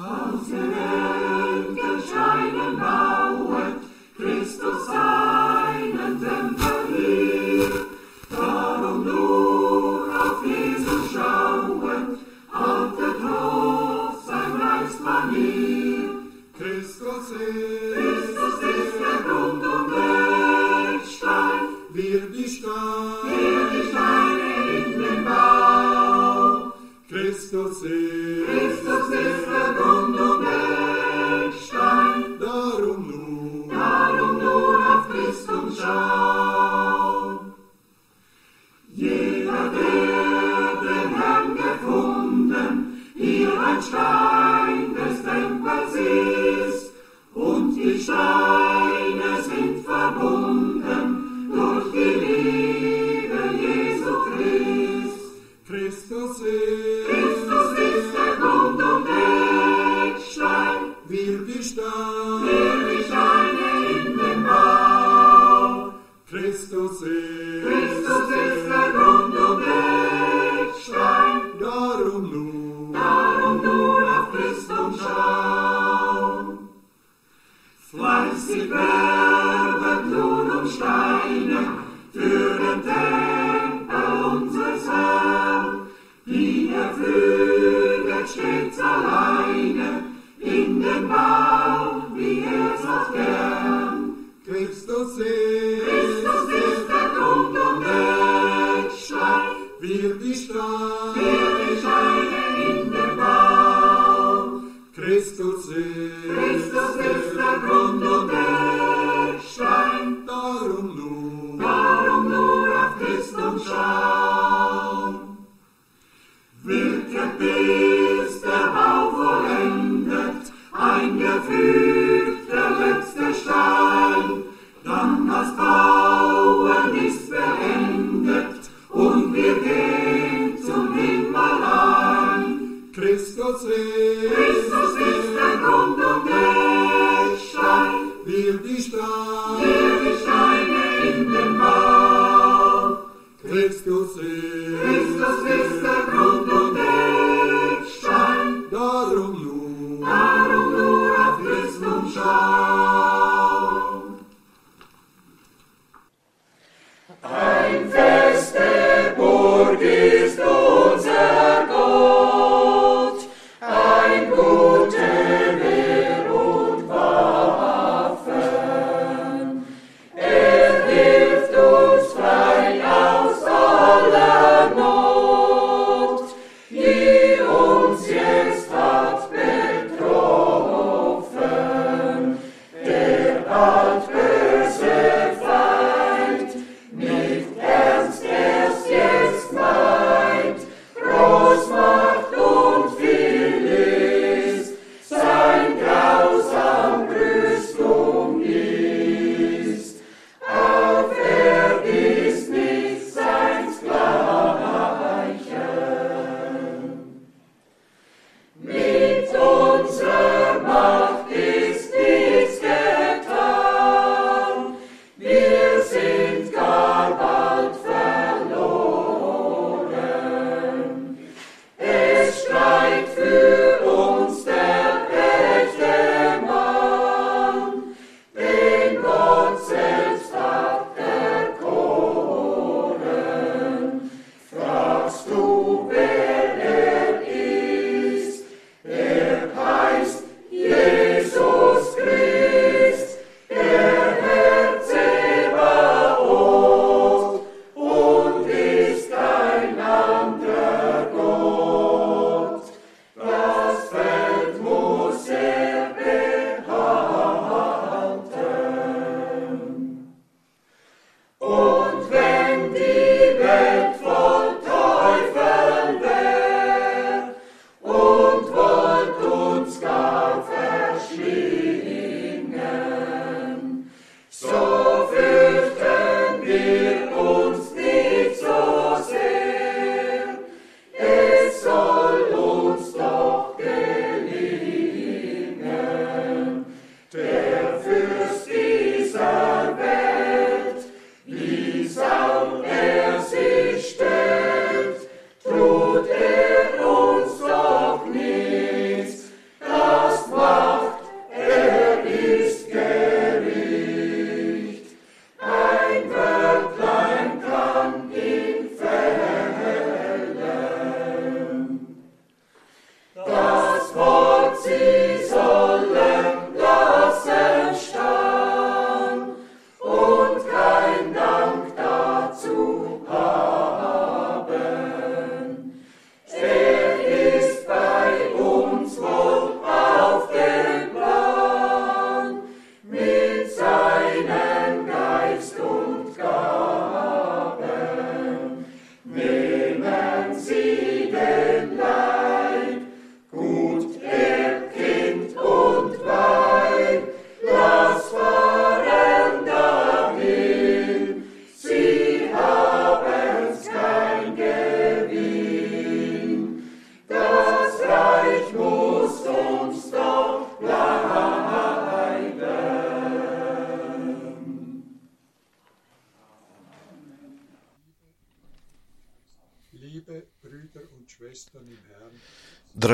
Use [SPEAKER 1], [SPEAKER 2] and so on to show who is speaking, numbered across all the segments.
[SPEAKER 1] Come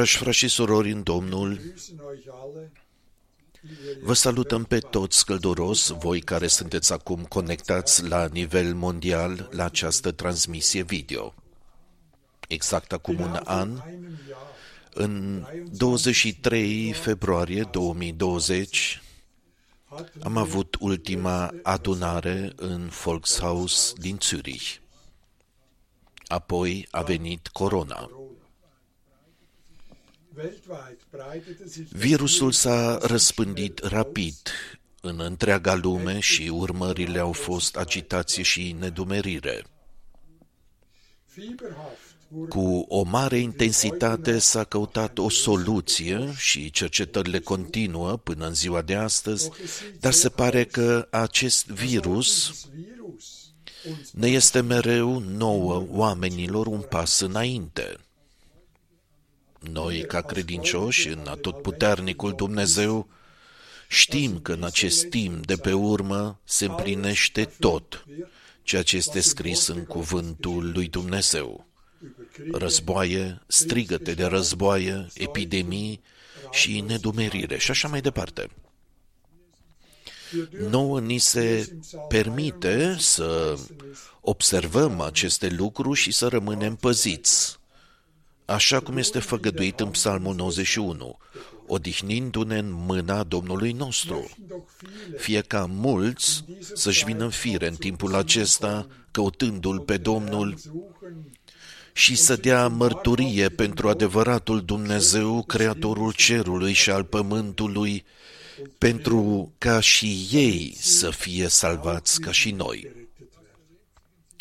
[SPEAKER 2] Dragi frați și surori în Domnul,
[SPEAKER 1] grüßen euch alle, die ihr
[SPEAKER 2] vă salutăm pe toți călduros, voi care sunteți acum conectați la nivel mondial la această transmisie video. Exact acum un an,
[SPEAKER 1] einem Jahr
[SPEAKER 2] în 23 februarie 2020,
[SPEAKER 1] hatten
[SPEAKER 2] am avut ultima adunare în Volkshaus din Zürich. Apoi a venit corona. Virusul s-a răspândit rapid în întreaga lume și urmările au fost agitație și nedumerire.
[SPEAKER 1] fieberhaft wurde
[SPEAKER 2] Cu o mare intensitate s-a căutat o soluție și cercetările continuă până în ziua de astăzi, dar se pare că acest virus
[SPEAKER 1] das Virus uns
[SPEAKER 2] ne este mereu nouă oamenilor un pas înainte. Noi, ca credincioși în atotputernicul Dumnezeu, știm că în acest timp de pe urmă se împlinește tot ceea ce este scris în cuvântul lui Dumnezeu.
[SPEAKER 1] über Krieg,
[SPEAKER 2] Războaie, strigăte de războaie, epidemii și nedumerire și așa mai departe.
[SPEAKER 1] wir dürfen
[SPEAKER 2] Nouă ni se permite să observăm aceste lucruri și să rămânem păziți, așa cum este făgăduit în Psalmul 91, odihnindu-ne în mâna Domnului nostru.
[SPEAKER 1] doch viele
[SPEAKER 2] Fie ca mulți să-și vină în fire în timpul acesta, căutându-L pe Domnul
[SPEAKER 1] suchen,
[SPEAKER 2] și să dea mărturie pentru adevăratul Dumnezeu, Creatorul cerului și al pământului, pentru ca și ei să fie salvați ca și noi.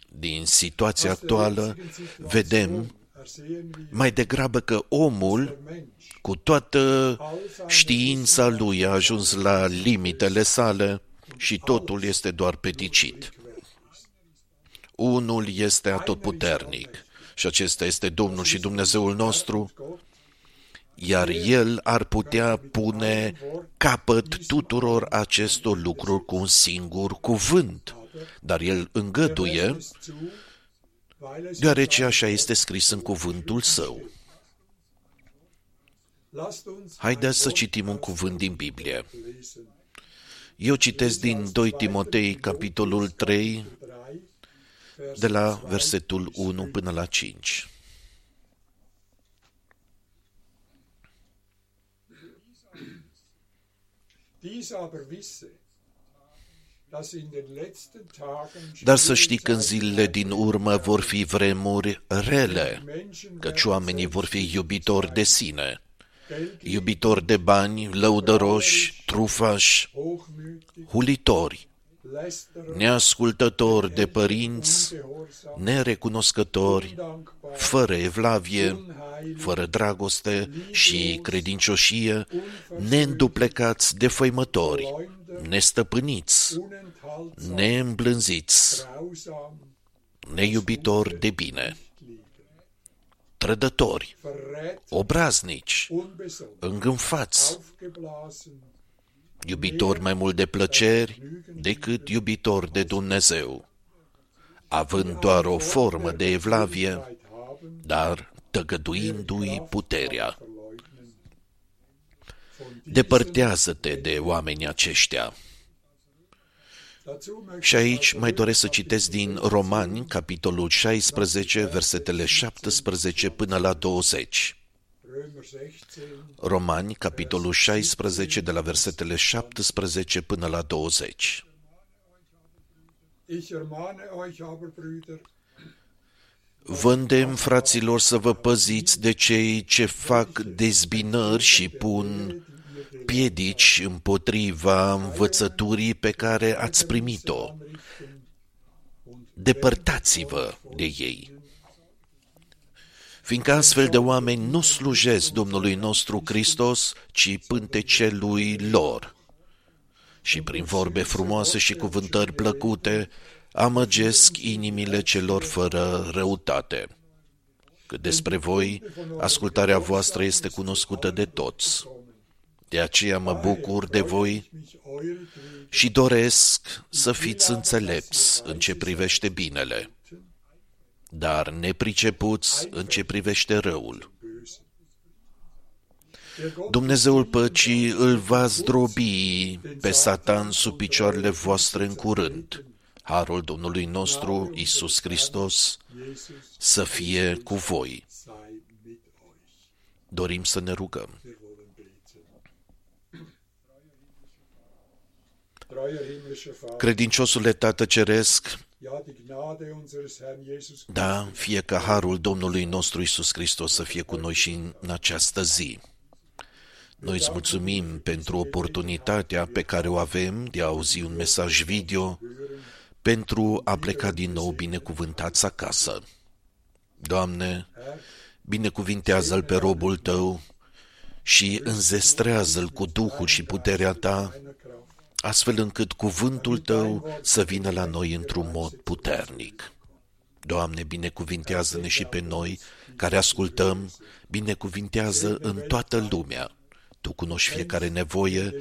[SPEAKER 2] Din situația actuală vedem
[SPEAKER 1] ersehen wir
[SPEAKER 2] mai degrabă că omul,
[SPEAKER 1] Mensch
[SPEAKER 2] cu toată știința lui, a ajuns la limitele sale și totul este doar peticit. Unul este atotputernic și acesta este Domnul și Dumnezeul nostru, iar El ar putea pune capăt tuturor acestor lucruri cu un singur cuvânt. Dar El îngăduie, deoarece așa este scris în cuvântul Său.
[SPEAKER 1] lasst uns
[SPEAKER 2] Haideți să citim un cuvânt din Biblie.
[SPEAKER 1] lesen.
[SPEAKER 2] Eu citesc din 2 Timotei, capitolul 3,
[SPEAKER 1] 3, Vers
[SPEAKER 2] de la versetul 1 până la 5.
[SPEAKER 1] Dies aber wisse,
[SPEAKER 2] Dar să știi că în zilele din urmă vor fi vremuri rele,
[SPEAKER 1] Menschen
[SPEAKER 2] căci oamenii vor fi iubitori de sine,
[SPEAKER 1] geldgierig,
[SPEAKER 2] iubitori de bani, lăudăroși, trufași,
[SPEAKER 1] hochmütig,
[SPEAKER 2] hulitori,
[SPEAKER 1] lästerer,
[SPEAKER 2] neascultători de părinți,
[SPEAKER 1] ungehorsam,
[SPEAKER 2] nerecunoscători,
[SPEAKER 1] undankbar,
[SPEAKER 2] fără evlavie,
[SPEAKER 1] unheilig,
[SPEAKER 2] fără dragoste și credincioșie, neînduplecați de făimători, nestăpâniți,
[SPEAKER 1] unenthaltsam,
[SPEAKER 2] neîmblânziți,
[SPEAKER 1] grausam,
[SPEAKER 2] neiubitori de bine, trădători,
[SPEAKER 1] verrät,
[SPEAKER 2] obraznici,
[SPEAKER 1] unbesonnen,
[SPEAKER 2] îngânfați,
[SPEAKER 1] aufgeblasen,
[SPEAKER 2] iubitori mai mult de plăceri decât iubitori de Dumnezeu, având doar o formă de evlavie,
[SPEAKER 1] Zeit haben,
[SPEAKER 2] dar tăgăduindu-i puterea.
[SPEAKER 1] Verleugnen. Von
[SPEAKER 2] Depărtează-te de oamenii aceștia.
[SPEAKER 1] Dazu möchte
[SPEAKER 2] Și aici mai doresc să citesc din Romani, capitolul 16, versetele 17 până la 20.
[SPEAKER 1] Römer 16,
[SPEAKER 2] Romani, capitolul 16, de la versetele 17 până la 20.
[SPEAKER 1] Ich ermahne euch aber, Brüder,
[SPEAKER 2] Vă îndemn, fraților, să vă păziți de cei ce fac dezbinări și pun piedici împotriva învățăturii pe care ați primit-o. Depărtați-vă de ei. Fiindcă astfel de oameni nu slujesc Domnului nostru Hristos, ci pântecelui lor. Și prin vorbe frumoase și cuvântări plăcute, amăgesc inimile celor fără răutate. Cât despre voi, ascultarea voastră este cunoscută de toți. De aceea mă bucur de voi
[SPEAKER 1] mich euretwegen
[SPEAKER 2] și doresc să fiți înțelepți în ce privește binele. dar nepricepuți în ce privește răul.
[SPEAKER 1] Bösen. Der Gott
[SPEAKER 2] Dumnezeul păcii îl va zdrobi pe Satan sub picioarele voastre în curând. Harul Domnului nostru, Isus Hristos,
[SPEAKER 1] Jesus
[SPEAKER 2] să fie cu voi.
[SPEAKER 1] sei mit euch.
[SPEAKER 2] Dorim să ne rugăm.
[SPEAKER 1] Wir wollen beten. Treuer himmlischer Vater,
[SPEAKER 2] Credinciosule Tată Ceresc,
[SPEAKER 1] ja, die Gnade unseres Herrn Jesus Christus
[SPEAKER 2] da, fie ca harul Domnului nostru Isus Hristos să fie cu noi și în această zi. Noi îți mulțumim pentru oportunitatea pe care o avem de a auzi un mesaj video pentru a pleca din nou binecuvântați acasă. Doamne, binecuvintează-l pe robul tău și înzestrează-l cu Duhul și puterea ta,
[SPEAKER 1] deiner Kraft.
[SPEAKER 2] astfel încât cuvântul tău să vină la noi într-un mod puternic. Doamne, binecuvintează-ne și pe noi care ascultăm, binecuvintează în toată lumea. Tu cunoști fiecare nevoie,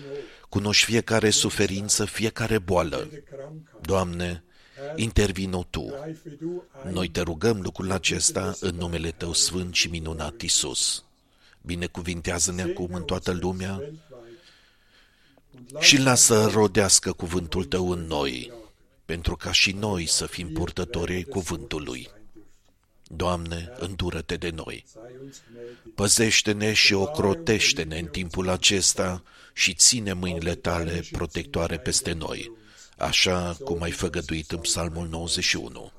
[SPEAKER 2] cunoști fiecare suferință, fiecare boală.
[SPEAKER 1] Die Krankheit.
[SPEAKER 2] Doamne, intervino Tu.
[SPEAKER 1] Greife du ein
[SPEAKER 2] Noi te rugăm lucrul acesta în numele Tău sfânt și minunat, Isus. Binecuvintează-ne acum în toată lumea
[SPEAKER 1] weltweit und lass
[SPEAKER 2] și lasă rodească cuvântul Tău în noi, pentru ca și noi să fim purtători ai cuvântului. Doamne, îndură-te de noi.
[SPEAKER 1] sei uns gnädig.
[SPEAKER 2] Păzește-ne și ocrotește-ne în timpul acesta și ține mâinile tale protectoare peste noi, așa cum ai făgăduit în Psalmul 91.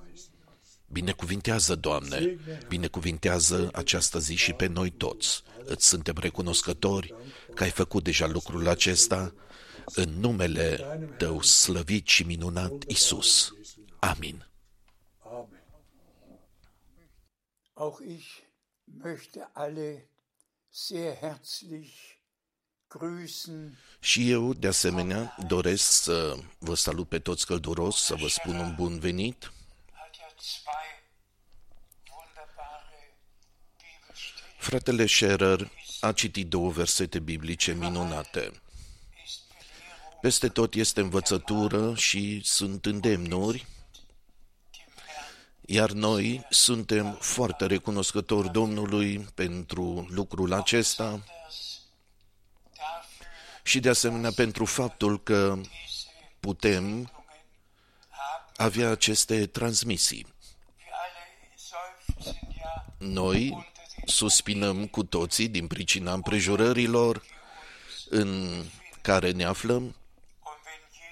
[SPEAKER 2] Binecuvintează, Doamne, binecuvintează această zi și pe noi toți. Îți suntem recunoscători că ai făcut deja lucrul acesta în numele Tău slăvit și minunat, Isus. Amin.
[SPEAKER 1] Amen.
[SPEAKER 3] Auch ich möchte alle sehr herzlich grüßen.
[SPEAKER 2] Și eu, de asemenea, doresc să vă salut pe toți călduros, să vă spun un bun venit.
[SPEAKER 3] Hat ja zwei wunderbare Bibelstellen.
[SPEAKER 2] Fratele Scherer a citit două versete biblice minunate.
[SPEAKER 3] Ist Belehrung
[SPEAKER 2] Peste tot este învățătură și sunt îndemnuri,
[SPEAKER 3] dem Herrn.
[SPEAKER 2] iar noi suntem foarte recunoscători Domnului pentru lucrul acesta
[SPEAKER 3] Das dafür
[SPEAKER 2] și de asemenea pentru faptul că
[SPEAKER 3] diese
[SPEAKER 2] putem
[SPEAKER 3] Lungen haben.
[SPEAKER 2] avea aceste transmisii.
[SPEAKER 3] Wir alle seufzen ja
[SPEAKER 2] Noi
[SPEAKER 3] unter den
[SPEAKER 2] suspinăm cu toții din pricina împrejurărilor în care ne aflăm,
[SPEAKER 3] Und wenn je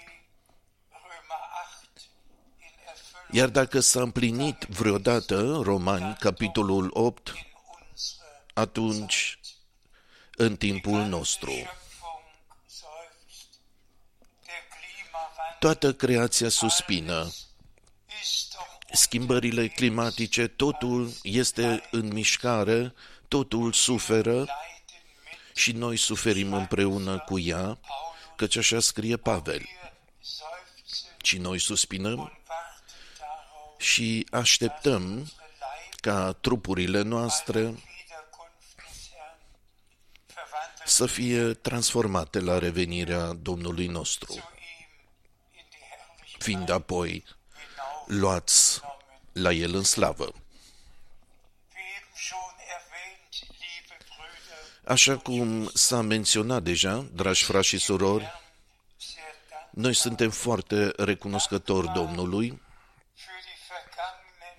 [SPEAKER 3] Römer 8 in Erfüllung
[SPEAKER 2] iar dacă s-a împlinit vreodată Romani, capitolul 8,
[SPEAKER 3] in unsere
[SPEAKER 2] atunci în timpul nostru. Toată creația suspină,
[SPEAKER 3] ist doch
[SPEAKER 2] schimbările climatice, totul este în mișcare, totul suferă
[SPEAKER 3] Leiden mit
[SPEAKER 2] și noi suferim împreună cu ea, căci așa scrie Pavel.
[SPEAKER 3] wir seufzen
[SPEAKER 2] Și noi suspinăm
[SPEAKER 3] und warten darauf,
[SPEAKER 2] și așteptăm
[SPEAKER 3] unsere Leib
[SPEAKER 2] ca trupurile noastre
[SPEAKER 3] Wiederkunft des Herrn verwandelt
[SPEAKER 2] să fie transformate la revenirea Domnului nostru, fiind apoi
[SPEAKER 3] hinauf.
[SPEAKER 2] luați la El în slavă.
[SPEAKER 3] Wie eben schon erwähnt, liebe Brüder,
[SPEAKER 2] Așa cum s-a menționat deja, dragi frați și surori,
[SPEAKER 3] sehr dankbar
[SPEAKER 2] noi suntem foarte recunoscători Domnului,
[SPEAKER 3] für die vergangenen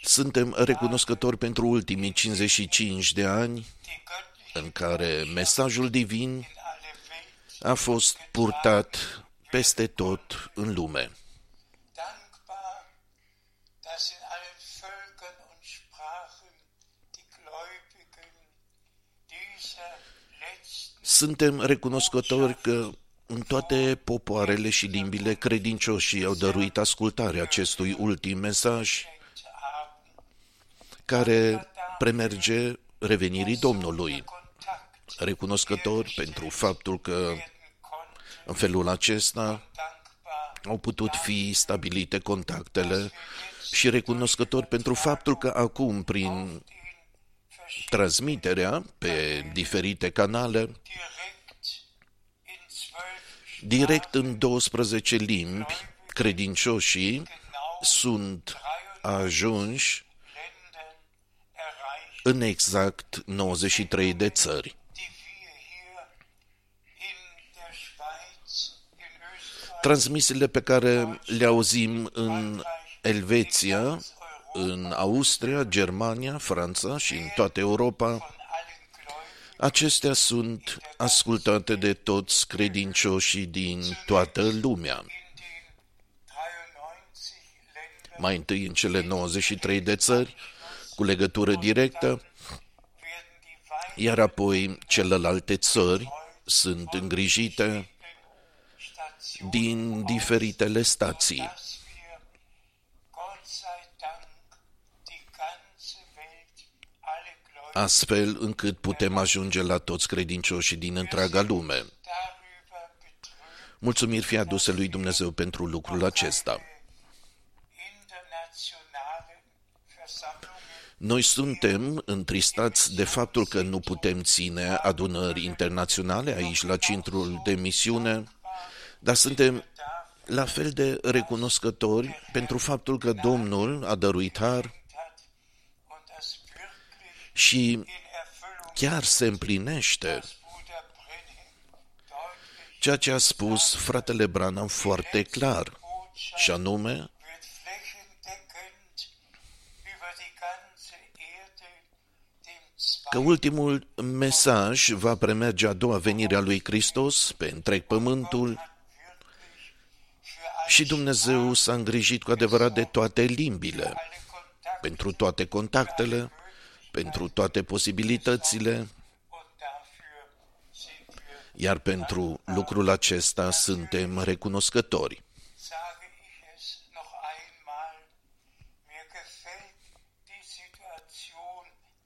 [SPEAKER 3] 55,
[SPEAKER 2] suntem recunoscători pentru ultimii 55 de ani
[SPEAKER 3] die göttliche
[SPEAKER 2] în care mesajul divin
[SPEAKER 3] in alle Welt
[SPEAKER 2] a fost purtat peste tot în lume.
[SPEAKER 3] dankbar, dass in allen Völkern und Sprachen die Gläubigen dieser letzten
[SPEAKER 2] Suntem recunoscători că în toate popoarele și limbile credincioșii au dăruit ascultarea acestui ultim mesaj
[SPEAKER 3] Geschenkt haben,
[SPEAKER 2] care premerge revenirii Domnului.
[SPEAKER 3] Kontakt
[SPEAKER 2] Recunoscători pentru faptul că
[SPEAKER 3] werden konnte,
[SPEAKER 2] în felul acesta
[SPEAKER 3] dankbar,
[SPEAKER 2] au putut fi stabilite contactele și recunoscători pentru faptul că acum, prin
[SPEAKER 3] den verschiedenen
[SPEAKER 2] transmiterea pe diferite canale,
[SPEAKER 3] direkt in zwölf
[SPEAKER 2] direct în 12 limbi, credincioșii
[SPEAKER 3] genau
[SPEAKER 2] sunt ajunși
[SPEAKER 3] Ländern erreicht,
[SPEAKER 2] în exact 93 de țări. Transmisiile pe care le auzim în Elveția, în Austria, Germania, Franța și în toată Europa,
[SPEAKER 3] von allen Gläubigen
[SPEAKER 2] acestea sunt ascultate de toți credincioșii din toată lumea.
[SPEAKER 3] in den 93 Ländern
[SPEAKER 2] Mai întâi în cele 93 de țări, cu legătură directă,
[SPEAKER 3] werden die weiteren
[SPEAKER 2] iar apoi celelalte țări sunt îngrijite
[SPEAKER 3] Stationen
[SPEAKER 2] din diferitele stații.
[SPEAKER 3] dass wir, Gott sei Dank, die ganze Welt, alle Gläubigen
[SPEAKER 2] astfel încât putem ajunge la toți credincioșii din întreaga lume.
[SPEAKER 3] darüber betrübt,
[SPEAKER 2] Mulțumiri fie aduse lui Dumnezeu pentru lucrul acesta.
[SPEAKER 3] internationale Versammlungen
[SPEAKER 2] Noi suntem întristați de faptul că nu putem ține adunări internaționale aici la centrul de misiune, dar suntem la fel de recunoscători pentru faptul că Domnul a dăruit har
[SPEAKER 3] hat und das wirklich
[SPEAKER 2] și
[SPEAKER 3] in Erfüllung
[SPEAKER 2] chiar se împlinește.
[SPEAKER 3] Bruder Brenhem deutlich
[SPEAKER 2] ceea ce a spus fratele Branham foarte clar,
[SPEAKER 3] Botschaft
[SPEAKER 2] și anume
[SPEAKER 3] wird flächendeckend über die ganze Erde dem
[SPEAKER 2] că ultimul mesaj va premerge a doua venire a lui Hristos pe întreg pământul
[SPEAKER 3] wirklich für
[SPEAKER 2] și Dumnezeu s-a îngrijit cu adevărat de toate limbile,
[SPEAKER 3] alle Kontakte
[SPEAKER 2] pentru toate contactele, pentru toate posibilitățile,
[SPEAKER 3] und dafür sind wir,
[SPEAKER 2] iar pentru lucrul acesta suntem recunoscători.
[SPEAKER 3] sage ich es noch einmal, mir gefällt die Situation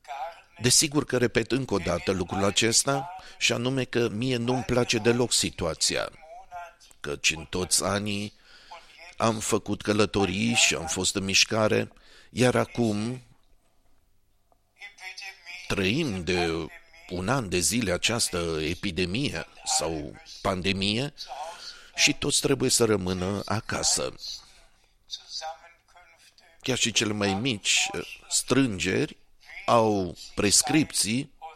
[SPEAKER 3] gar nicht.
[SPEAKER 2] Desigur că repet încă o dată lucrul acesta, și anume că mie nu-mi place deloc situația,
[SPEAKER 3] Monat
[SPEAKER 2] căci în toți anii am făcut călătorii și am fost în mișcare, iar acum
[SPEAKER 3] Epidemie
[SPEAKER 2] trăim de un an de zile această epidemie sau pandemie și toți trebuie să rămână acasă.
[SPEAKER 3] Zusammenkünfte
[SPEAKER 2] Chiar și cele mai mici eh, strângeri au prescripții
[SPEAKER 3] und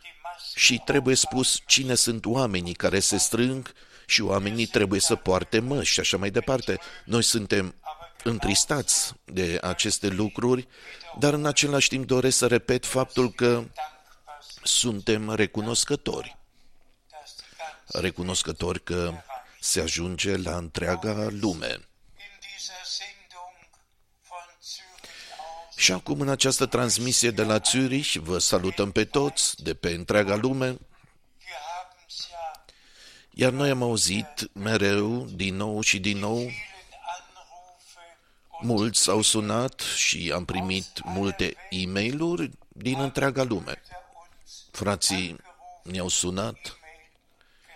[SPEAKER 3] die Masken
[SPEAKER 2] și trebuie spus cine sunt oamenii care se strâng și oamenii trebuie să poarte măști și așa mai departe. Noi suntem întristați de aceste lucruri, dar în același timp doresc să repet faptul că
[SPEAKER 3] dankbar sind,
[SPEAKER 2] suntem recunoscători.
[SPEAKER 3] dass die ganze
[SPEAKER 2] Recunoscători că se ajunge la întreaga lume.
[SPEAKER 3] in dieser Sendung von Zürich aus
[SPEAKER 2] Și acum în această transmisie de la Zürich vă salutăm pe toți de pe întreaga lume,
[SPEAKER 3] wir haben's ja
[SPEAKER 2] iar noi am auzit mereu, din nou și din nou,
[SPEAKER 3] vielen Anrufe und
[SPEAKER 2] mulți au sunat și am primit multe e mail din întreaga lume.
[SPEAKER 3] unter uns
[SPEAKER 2] Frații ne-au sunat
[SPEAKER 3] E-Mail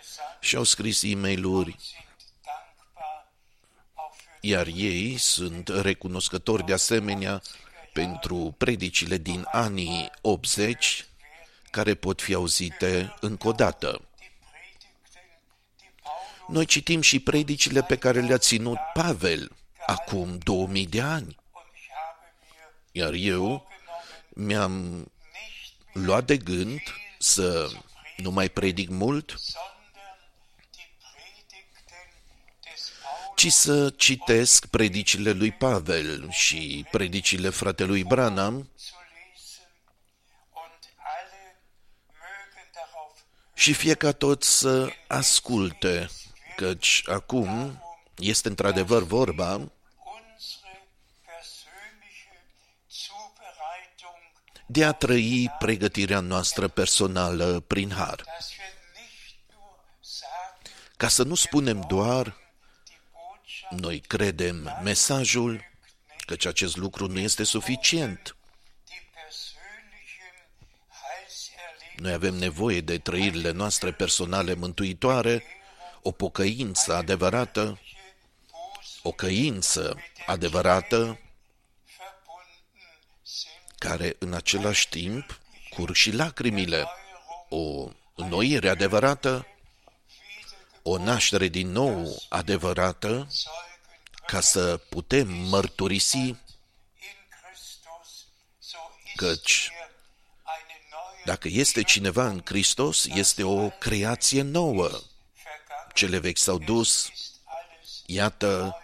[SPEAKER 3] gesandt
[SPEAKER 2] și au scris e mail
[SPEAKER 3] sind dankbar auch für
[SPEAKER 2] iar ei sunt recunoscători de asemenea pentru predicile din anii 80 care pot fi auzite încă o dată. Noi citim și predicile pe care le-a ținut Pavel acum 2000 de ani,
[SPEAKER 3] und ich habe mir
[SPEAKER 2] iar eu
[SPEAKER 3] genommen,
[SPEAKER 2] mi-am
[SPEAKER 3] nicht mehr,
[SPEAKER 2] luat de gând să nu mai predic mult,
[SPEAKER 3] sondern die Predigten des Paulus
[SPEAKER 2] ci să citesc predicile lui Pavel și predicile fratelui Branham.
[SPEAKER 3] Zu lesen und alle mögen darauf
[SPEAKER 2] și fie ca toți să asculte, căci acum este într-adevăr vorba
[SPEAKER 3] unsere persönliche Zubereitung,
[SPEAKER 2] de a trăi pregătirea noastră personală prin har.
[SPEAKER 3] dass wir nicht nur sagen,
[SPEAKER 2] Ca să nu spunem doar,
[SPEAKER 3] die Botschaft
[SPEAKER 2] noi credem mesajul, căci acest lucru nu este suficient.
[SPEAKER 3] die persönlichen Heilserlebnisse
[SPEAKER 2] Noi avem nevoie de trăirile noastre personale mântuitoare, o pocăință adevărată, o căință adevărată,
[SPEAKER 3] verbunden sind.
[SPEAKER 2] care în același timp curg și lacrimile, o înnoire adevărată, o naștere din nou adevărată,
[SPEAKER 3] Zeugen
[SPEAKER 2] ca să putem mărturisi
[SPEAKER 3] in Christus, so ist
[SPEAKER 2] Căci
[SPEAKER 3] er eine neue
[SPEAKER 2] dacă este cineva în Hristos, este o creație nouă.
[SPEAKER 3] Vergangenheit
[SPEAKER 2] Cele vechi s-au dus,
[SPEAKER 3] ist alles
[SPEAKER 2] iată
[SPEAKER 3] geworden.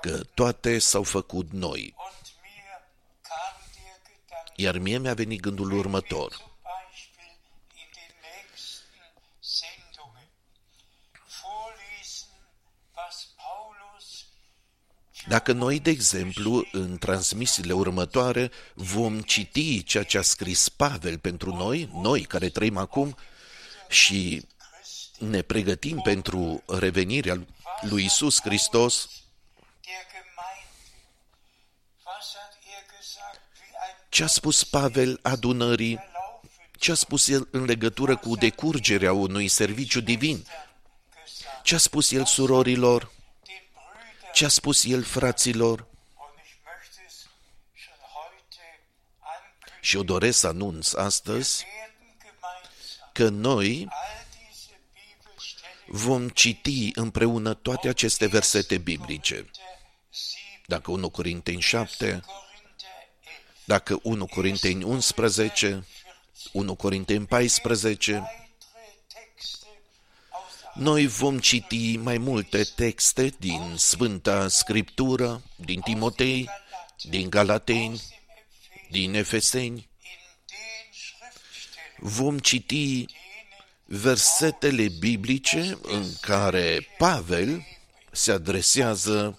[SPEAKER 2] că toate s-au făcut noi.
[SPEAKER 3] Und mir kam der Gedanke,
[SPEAKER 2] Iar mie mi-a venit gândul următor.
[SPEAKER 3] zum Beispiel in den nächsten Sendungen vorlesen, was Paulus
[SPEAKER 2] Dacă noi, de exemplu, în transmisiile următoare vom citi ceea ce a scris Pavel pentru noi, noi care trăim acum, și ne pregătim pentru revenirea lui Isus Hristos,
[SPEAKER 3] der Gemeinde, was hat er gesagt, wie ein
[SPEAKER 2] ce a spus Pavel adunării,
[SPEAKER 3] Laufen
[SPEAKER 2] ce a spus el în legătură cu decurgerea unui serviciu divin,
[SPEAKER 3] gesagt,
[SPEAKER 2] ce a spus el surorilor,
[SPEAKER 3] den Brüdern,
[SPEAKER 2] ce a spus el fraților.
[SPEAKER 3] und ich möchte es schon heute ankündigen,
[SPEAKER 2] Și eu doresc să anunț astăzi
[SPEAKER 3] werden gemeinsam
[SPEAKER 2] că noi
[SPEAKER 3] all diese Bibelstellen
[SPEAKER 2] vom citi împreună toate aceste versete biblice.
[SPEAKER 3] der 7
[SPEAKER 2] Dacă 1 Corinteni 7,
[SPEAKER 3] Korinther 11,
[SPEAKER 2] dacă 1 Corinteni 11, 1 Corinteni 14,
[SPEAKER 3] weitere Texte aus der
[SPEAKER 2] noi vom citi mai multe texte din Sfânta Scriptură, din Timotei, din Galateni,
[SPEAKER 3] dem Empfehlung
[SPEAKER 2] din Efeseni.
[SPEAKER 3] in den Schriftstellen,
[SPEAKER 2] Vom citi
[SPEAKER 3] denen
[SPEAKER 2] versetele biblice în care Pavel se adresează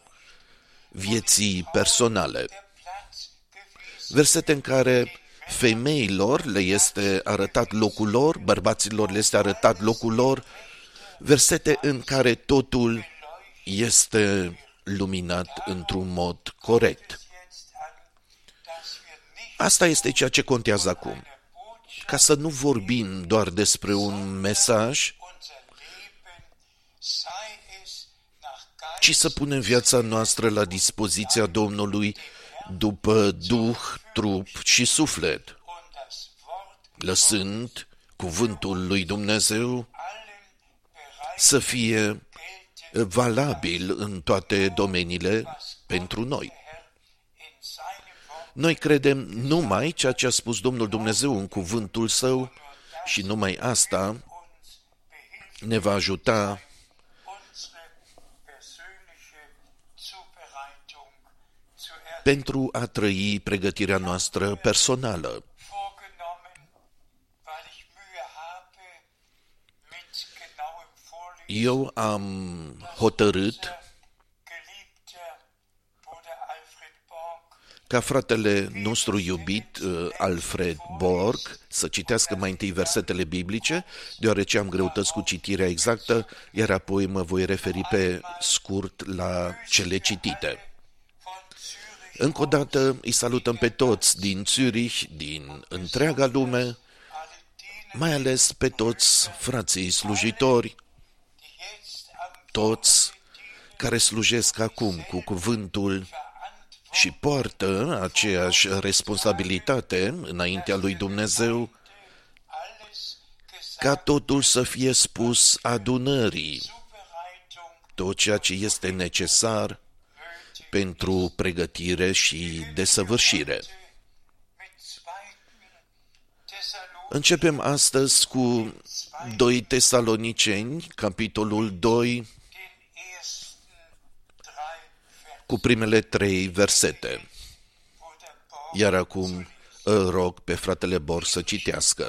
[SPEAKER 2] vieții personale.
[SPEAKER 3] der Platz gewesen
[SPEAKER 2] Versete în care femeilor le este arătat locul lor, bărbaților le este arătat locul lor, versete în care totul este luminat într-un mod corect.
[SPEAKER 3] jetzt an, dass wir nicht
[SPEAKER 2] Asta este ceea ce contează acum.
[SPEAKER 3] Der Botschaft
[SPEAKER 2] Ca să nu vorbim doar despre un mesaj,
[SPEAKER 3] unser Leben, sei es nach Geist
[SPEAKER 2] ci să punem viața noastră la dispoziția Domnului după Duh, trup și suflet,
[SPEAKER 3] und das Wort
[SPEAKER 2] lăsând cuvântul lui Dumnezeu
[SPEAKER 3] allen Bereichen
[SPEAKER 2] să fie
[SPEAKER 3] gelte,
[SPEAKER 2] valabil în toate domeniile pentru noi. Noi credem numai ceea ce a spus Domnul Dumnezeu în cuvântul său și numai asta
[SPEAKER 3] uns behilft,
[SPEAKER 2] ne va ajuta
[SPEAKER 3] unsere persönliche Zubereitung zu erleben.
[SPEAKER 2] pentru a trăi pregătirea noastră personală.
[SPEAKER 3] vorgenommen, weil ich Mühe habe mit genauem Vorlesen.
[SPEAKER 2] Eu am hotărât
[SPEAKER 3] Geliebter Bruder Alfred Borg
[SPEAKER 2] ca fratele nostru iubit, uh, Alfred Borg, să citească mai întâi versetele biblice, deoarece am greutăți cu citirea exactă, iar apoi mă voi referi pe scurt la cele citite.
[SPEAKER 3] von Zürich
[SPEAKER 2] Încă o dată îi salutăm pe toți din Zürich, din întreaga lume,
[SPEAKER 3] alle dienen,
[SPEAKER 2] mai ales pe toți frații slujitori,
[SPEAKER 3] die jetzt am
[SPEAKER 2] toți care slujesc acum cu cuvântul
[SPEAKER 3] Verantwortung
[SPEAKER 2] și poartă aceeași responsabilitate înaintea lui Dumnezeu
[SPEAKER 3] alles gesagt,
[SPEAKER 2] ca totul să fie spus adunării,
[SPEAKER 3] Zubereitung
[SPEAKER 2] tot ceea ce este necesar
[SPEAKER 3] nötig
[SPEAKER 2] pentru pregătire și desăvârșire.
[SPEAKER 3] mit 2. Thessalonich
[SPEAKER 2] Începem astăzi cu 2 Tesaloniceni, capitolul 2, cu primele trei versete.
[SPEAKER 3] wo der Borg
[SPEAKER 2] Iar acum îl rog pe fratele Bor să citească.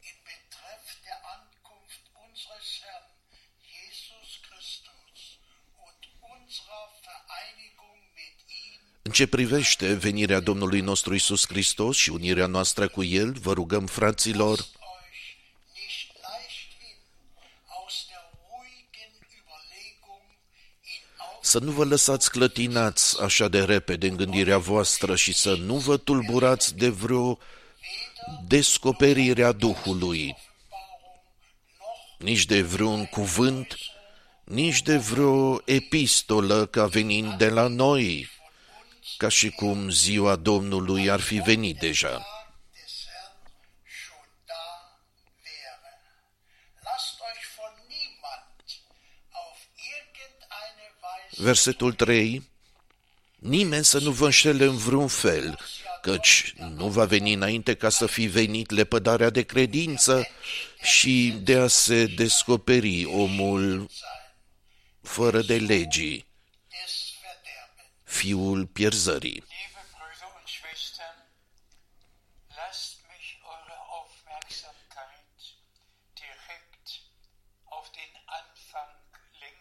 [SPEAKER 4] in Betreff der Ankunft unseres Herrn Jesus Christus und unserer Vereinigung mit ihm
[SPEAKER 2] În ce privește venirea Domnului nostru Isus Hristos și unirea noastră cu El, vă rugăm, fraților, să nu vă lăsați clătinați așa de repede în gândirea voastră și să nu vă tulburați de vreo descoperire a Duhului,
[SPEAKER 4] Offenbarung noch
[SPEAKER 2] nici de vreun cuvânt, nici de vreo epistolă ca venind de la noi, ca și cum ziua Domnului ar fi venit deja. Versetul 3. Nimeni să nu vă înșele în vreun fel, căci nu va veni înainte ca să fi venit lepădarea de credință și de a se descoperi omul fără de legii,
[SPEAKER 4] des Verderbens.
[SPEAKER 2] fiul pierzării.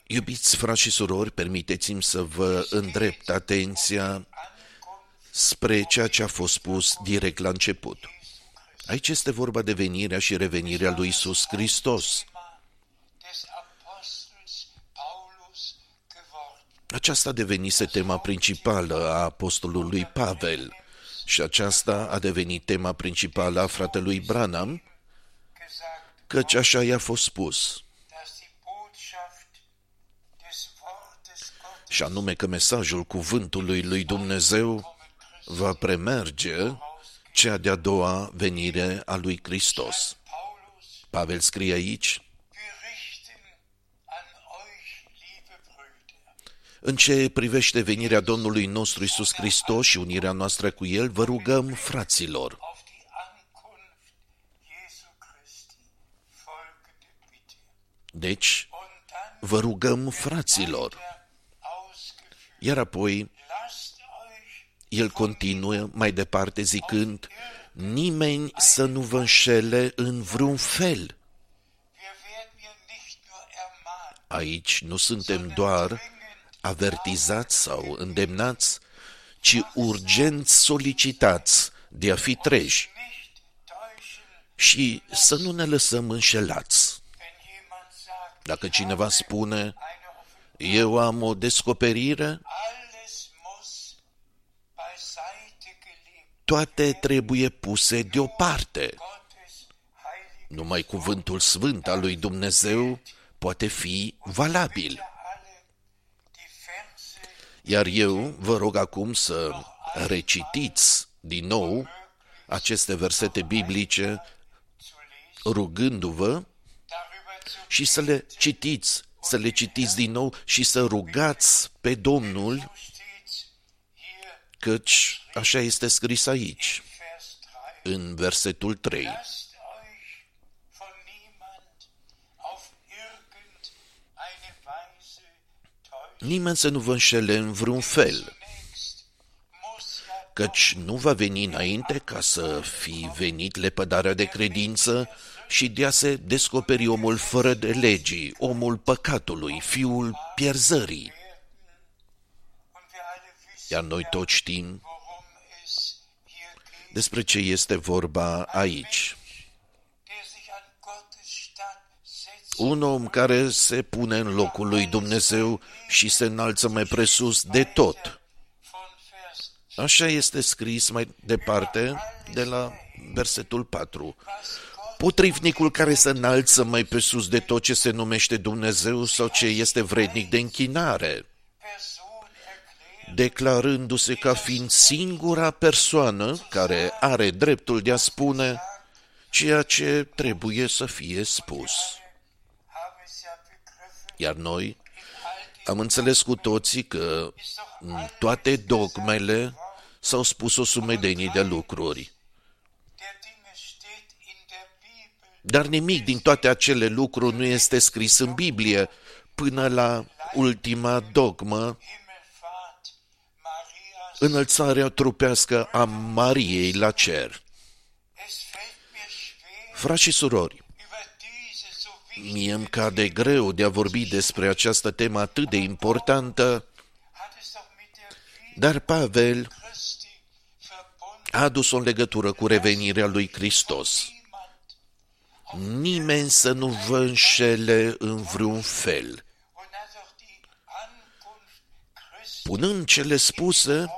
[SPEAKER 2] Iubiți frați și surori, permiteți-mi să vă îndrept atenția spre ceea ce a fost spus direct la început. Aici este vorba de venirea și revenirea lui Isus Hristos.
[SPEAKER 3] Thema des Apostels Paulus geworden.
[SPEAKER 2] Aceasta devenise tema principală a apostolului Pavel și aceasta a devenit tema principală a fratelui Branham,
[SPEAKER 3] Gesagt,
[SPEAKER 2] căci așa i-a fost spus, și anume că mesajul cuvântului lui Dumnezeu va premerge cea de-a doua venire a lui Hristos.
[SPEAKER 3] Paulus
[SPEAKER 2] Pavel scrie aici,
[SPEAKER 3] berichten an euch, liebe Brüder.
[SPEAKER 2] În ce privește venirea Domnului nostru Isus Hristos și unirea noastră cu El, vă rugăm, fraților,
[SPEAKER 3] auf die Ankunft Jesu Christi folgende Bitte.
[SPEAKER 2] deci
[SPEAKER 3] Und dann
[SPEAKER 2] vă rugăm, fraților.
[SPEAKER 3] Der ausgeführt.
[SPEAKER 2] Iar apoi
[SPEAKER 3] Lasst euch
[SPEAKER 2] el continuă mai departe zicând, nimeni să nu vă înșele în vreun fel.
[SPEAKER 3] Wir werden hier nicht nur ermahnt,
[SPEAKER 2] Aici nu suntem doar avertizați sau îndemnați, ci urgent solicitați de a fi treji
[SPEAKER 3] nicht täuschen,
[SPEAKER 2] și să nu ne lăsăm înșelați.
[SPEAKER 3] wenn jemand sagt,
[SPEAKER 2] Dacă cineva spune,
[SPEAKER 3] eine Offenbarung,
[SPEAKER 2] eu am o descoperire,
[SPEAKER 3] alles muss beiseite gelegt.
[SPEAKER 2] toate trebuie puse deoparte.
[SPEAKER 3] Gottes heilige
[SPEAKER 2] Numai cuvântul sfânt al lui Dumnezeu poate fi valabil.
[SPEAKER 3] alle die Verse
[SPEAKER 2] Iar eu vă rog acum să recitiți din nou aceste versete biblice,
[SPEAKER 3] zu lesen,
[SPEAKER 2] rugându-vă
[SPEAKER 3] darüber zu
[SPEAKER 2] și să le citiți, să le citiți din nou și să rugați pe Domnul,
[SPEAKER 3] steht's hier
[SPEAKER 2] căci așa este scris aici,
[SPEAKER 3] Vers 3.
[SPEAKER 2] în versetul 3.
[SPEAKER 3] Lasst euch von niemand auf irgendeine Weise täuschen.
[SPEAKER 2] Nimeni să nu vă înșele în vreun fel,
[SPEAKER 3] Zunächst muss ja
[SPEAKER 2] căci nu va veni înainte ca să fi venit lepădarea de credință și de a se descoperi omul fără de legii, omul păcatului, fiul pierzării.
[SPEAKER 3] und wir alle wissen,
[SPEAKER 2] Iar noi toți știm
[SPEAKER 3] worum es hier geht,
[SPEAKER 2] despre ce este vorba aici.
[SPEAKER 3] der sich an Gottes Statt setzt
[SPEAKER 2] Un om care se pune în locul lui Dumnezeu și se înalță mai presus de tot.
[SPEAKER 3] von Vers
[SPEAKER 2] Așa este scris mai departe de la versetul 4. Potrivnicul care se înalță mai presus de tot ce se numește Dumnezeu sau ce este vrednic de închinare,
[SPEAKER 3] Person erklärt,
[SPEAKER 2] declarându-se ca fiind singura persoană care are dreptul de a spune ceea ce trebuie să fie spus.
[SPEAKER 3] habe es ja begriffen,
[SPEAKER 2] Iar noi
[SPEAKER 3] in all den
[SPEAKER 2] am înțeles cu toții că în toate dogmele s-au spus o sumedenie de lucruri. Dar nimic din toate acele lucruri nu este scris în Biblie până la ultima dogmă,
[SPEAKER 3] Himmelfahrt Marias.
[SPEAKER 2] înălțarea trupească a Mariei la cer.
[SPEAKER 3] Es fällt mir schwer,
[SPEAKER 2] Frați și surori,
[SPEAKER 3] über diese so wichtige
[SPEAKER 2] mie îmi cade greu de a vorbi despre această temă atât de importantă,
[SPEAKER 3] hat es doch mit der Wiederkunft
[SPEAKER 2] dar Pavel
[SPEAKER 3] Christi verbunden.
[SPEAKER 2] a adus o legătură cu revenirea lui Hristos.
[SPEAKER 3] Niemand
[SPEAKER 2] Nimeni să nu vă înșele în vreun fel.
[SPEAKER 3] und hat doch die Ankunft Christi
[SPEAKER 2] Punând cele spuse
[SPEAKER 3] Raum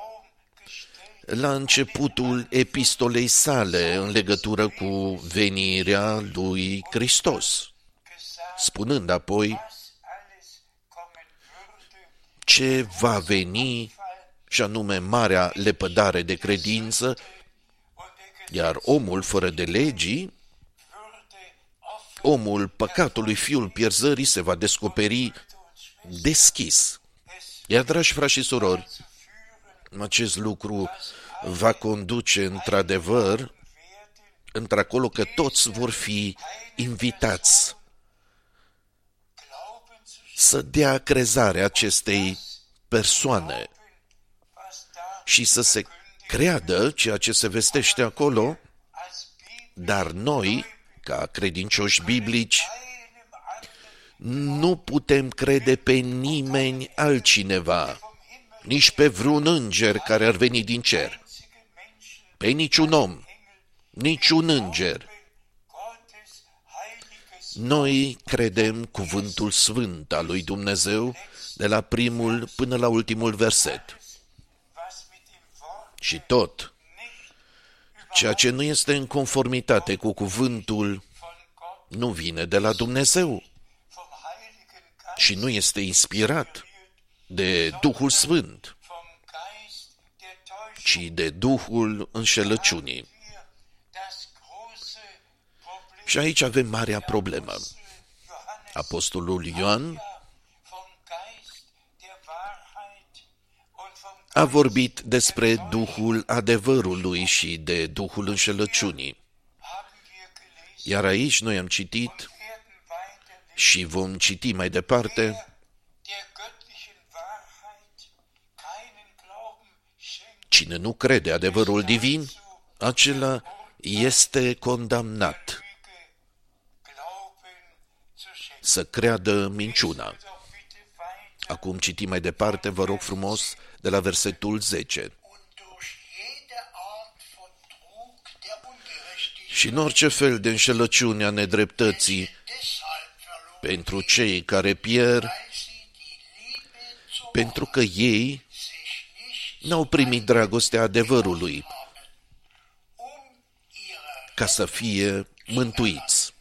[SPEAKER 3] gestellt.
[SPEAKER 2] la începutul epistolei sale în legătură cu venirea lui Hristos,
[SPEAKER 3] gesagt,
[SPEAKER 2] spunând apoi
[SPEAKER 3] was alles kommen würde,
[SPEAKER 2] ce va veni, și anume marea lepădare de credință,
[SPEAKER 3] und der
[SPEAKER 2] iar omul fără de legii,
[SPEAKER 3] würde offen
[SPEAKER 2] omul păcatului, fiul pierzării, se va descoperi deschis.
[SPEAKER 3] es
[SPEAKER 2] Iar, dragi frați și surori,
[SPEAKER 3] zu führen,
[SPEAKER 2] acest lucru va conduce într-adevăr
[SPEAKER 3] werden
[SPEAKER 2] într-acolo că toți vor fi invitați
[SPEAKER 3] Glauben zu schenken,
[SPEAKER 2] să dea crezare acestei persoane
[SPEAKER 3] was da
[SPEAKER 2] și să se creadă ceea ce se vestește acolo,
[SPEAKER 3] als Bibel
[SPEAKER 2] dar noi, ca credincioși biblici,
[SPEAKER 3] keinem anderen
[SPEAKER 2] nu putem crede pe nimeni altcineva, nici pe vreun înger care ar veni din cer,
[SPEAKER 3] einzigen Menschen
[SPEAKER 2] pe niciun om, niciun înger.
[SPEAKER 3] Gottes heiliges
[SPEAKER 2] Noi credem cuvântul sfânt al lui Dumnezeu de la primul până la ultimul verset.
[SPEAKER 3] was mit dem Wort
[SPEAKER 2] Și tot,
[SPEAKER 3] nicht
[SPEAKER 2] ceea ce nu este în conformitate cu cuvântul
[SPEAKER 3] von Gott,
[SPEAKER 2] nu vine de la Dumnezeu
[SPEAKER 3] vom Heiligen Geist,
[SPEAKER 2] și nu este inspirat de Duhul Sfânt,
[SPEAKER 3] vom Geist der Täuschung
[SPEAKER 2] ci de Duhul înșelăciunii.
[SPEAKER 3] hier das große Problem
[SPEAKER 2] Și aici avem marea problemă.
[SPEAKER 3] Johannes
[SPEAKER 2] Apostolul Ioan a vorbit despre Duhul adevărului și de Duhul înșelăciunii.
[SPEAKER 3] haben wir gelesen,
[SPEAKER 2] Iar aici noi am citit
[SPEAKER 3] werden weiter
[SPEAKER 2] și vom citi mai departe
[SPEAKER 3] der göttlichen Wahrheit keinen Glauben schenkt,
[SPEAKER 2] Cine nu crede adevărul divin, acela este condamnat
[SPEAKER 3] Lüge Glauben zu schenken.
[SPEAKER 2] să creadă minciuna.
[SPEAKER 3] Doch bitte weiter
[SPEAKER 2] Acum citim mai departe, vă rog frumos, de la versetul 10.
[SPEAKER 4] und durch jede Art von Trug der Ungerechtigkeit
[SPEAKER 2] Și în orice fel de înșelăciune a nedreptății
[SPEAKER 4] deshalb verloren,
[SPEAKER 2] pentru cei care pierd,
[SPEAKER 4] weil sie die Liebe zum
[SPEAKER 2] pentru că ei
[SPEAKER 4] sich nicht
[SPEAKER 2] n-au primit dragostea adevărului
[SPEAKER 4] haben, um ihre
[SPEAKER 2] ca să fie mântuiți.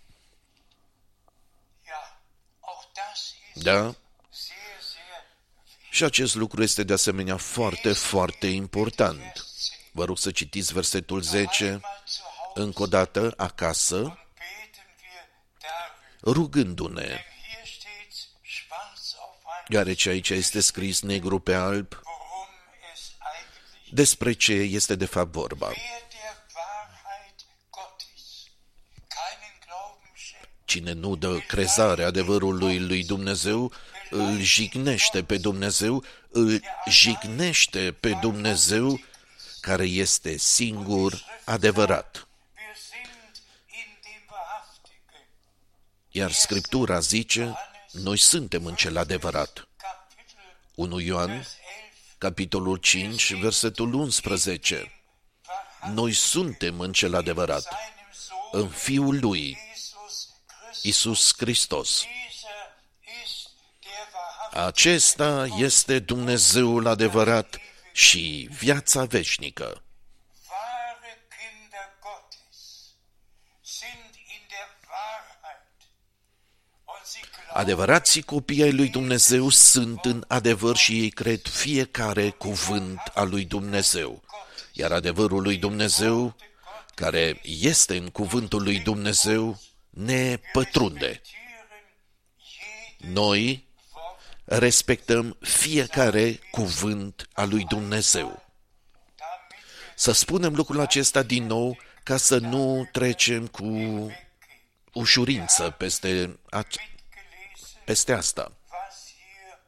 [SPEAKER 3] Ja, auch das ist
[SPEAKER 2] Da?
[SPEAKER 3] Sehr, sehr wichtig.
[SPEAKER 2] Și acest lucru este de asemenea foarte, foarte important. Vă rog să citiți versetul 10
[SPEAKER 3] Einmal zu Hause
[SPEAKER 2] încă o dată acasă,
[SPEAKER 3] beten wir darüber.
[SPEAKER 2] rugându-ne,
[SPEAKER 3] Denn hier steht schwarz auf weiß,
[SPEAKER 2] deoarece aici este scris negru pe alb
[SPEAKER 3] worum es eigentlich
[SPEAKER 2] despre ce este de fapt vorba.
[SPEAKER 3] Wer der Wahrheit Gottes keinen Glauben schenkt,
[SPEAKER 2] Cine nu dă crezare adevărului lui Dumnezeu, îl jignește pe Dumnezeu, îl jignește pe Dumnezeu care este singur adevărat.
[SPEAKER 3] wir sind in dem Wahrhaftigen.
[SPEAKER 2] Iar Scriptura zice, noi suntem în cel adevărat.
[SPEAKER 3] Kapitel
[SPEAKER 2] 1 Ioan,
[SPEAKER 3] 11,
[SPEAKER 2] capitolul 5, versetul 11. Noi suntem în cel adevărat,
[SPEAKER 3] seinem Sohn
[SPEAKER 2] în Fiul lui,
[SPEAKER 3] Jesus Christus.
[SPEAKER 2] Isus Hristos. Acesta este Dumnezeul adevărat și viața veșnică.
[SPEAKER 3] Wahre Kinder Gottes sind in der Wahrheit. Und sie glauben
[SPEAKER 2] Adevărații copii ai lui Dumnezeu sunt în adevăr și ei cred fiecare cuvânt al lui Dumnezeu. Iar adevărul lui Dumnezeu, care este în cuvântul lui Dumnezeu, ne pătrunde.
[SPEAKER 3] Tieren jede
[SPEAKER 2] Noi
[SPEAKER 3] Wort,
[SPEAKER 2] respectăm fiecare cuvânt al lui Dumnezeu.
[SPEAKER 3] damit wir
[SPEAKER 2] Să spunem lucrul acesta din nou ca să nu trecem cu ușurință peste, a,
[SPEAKER 3] gelesen,
[SPEAKER 2] peste asta.
[SPEAKER 3] was hier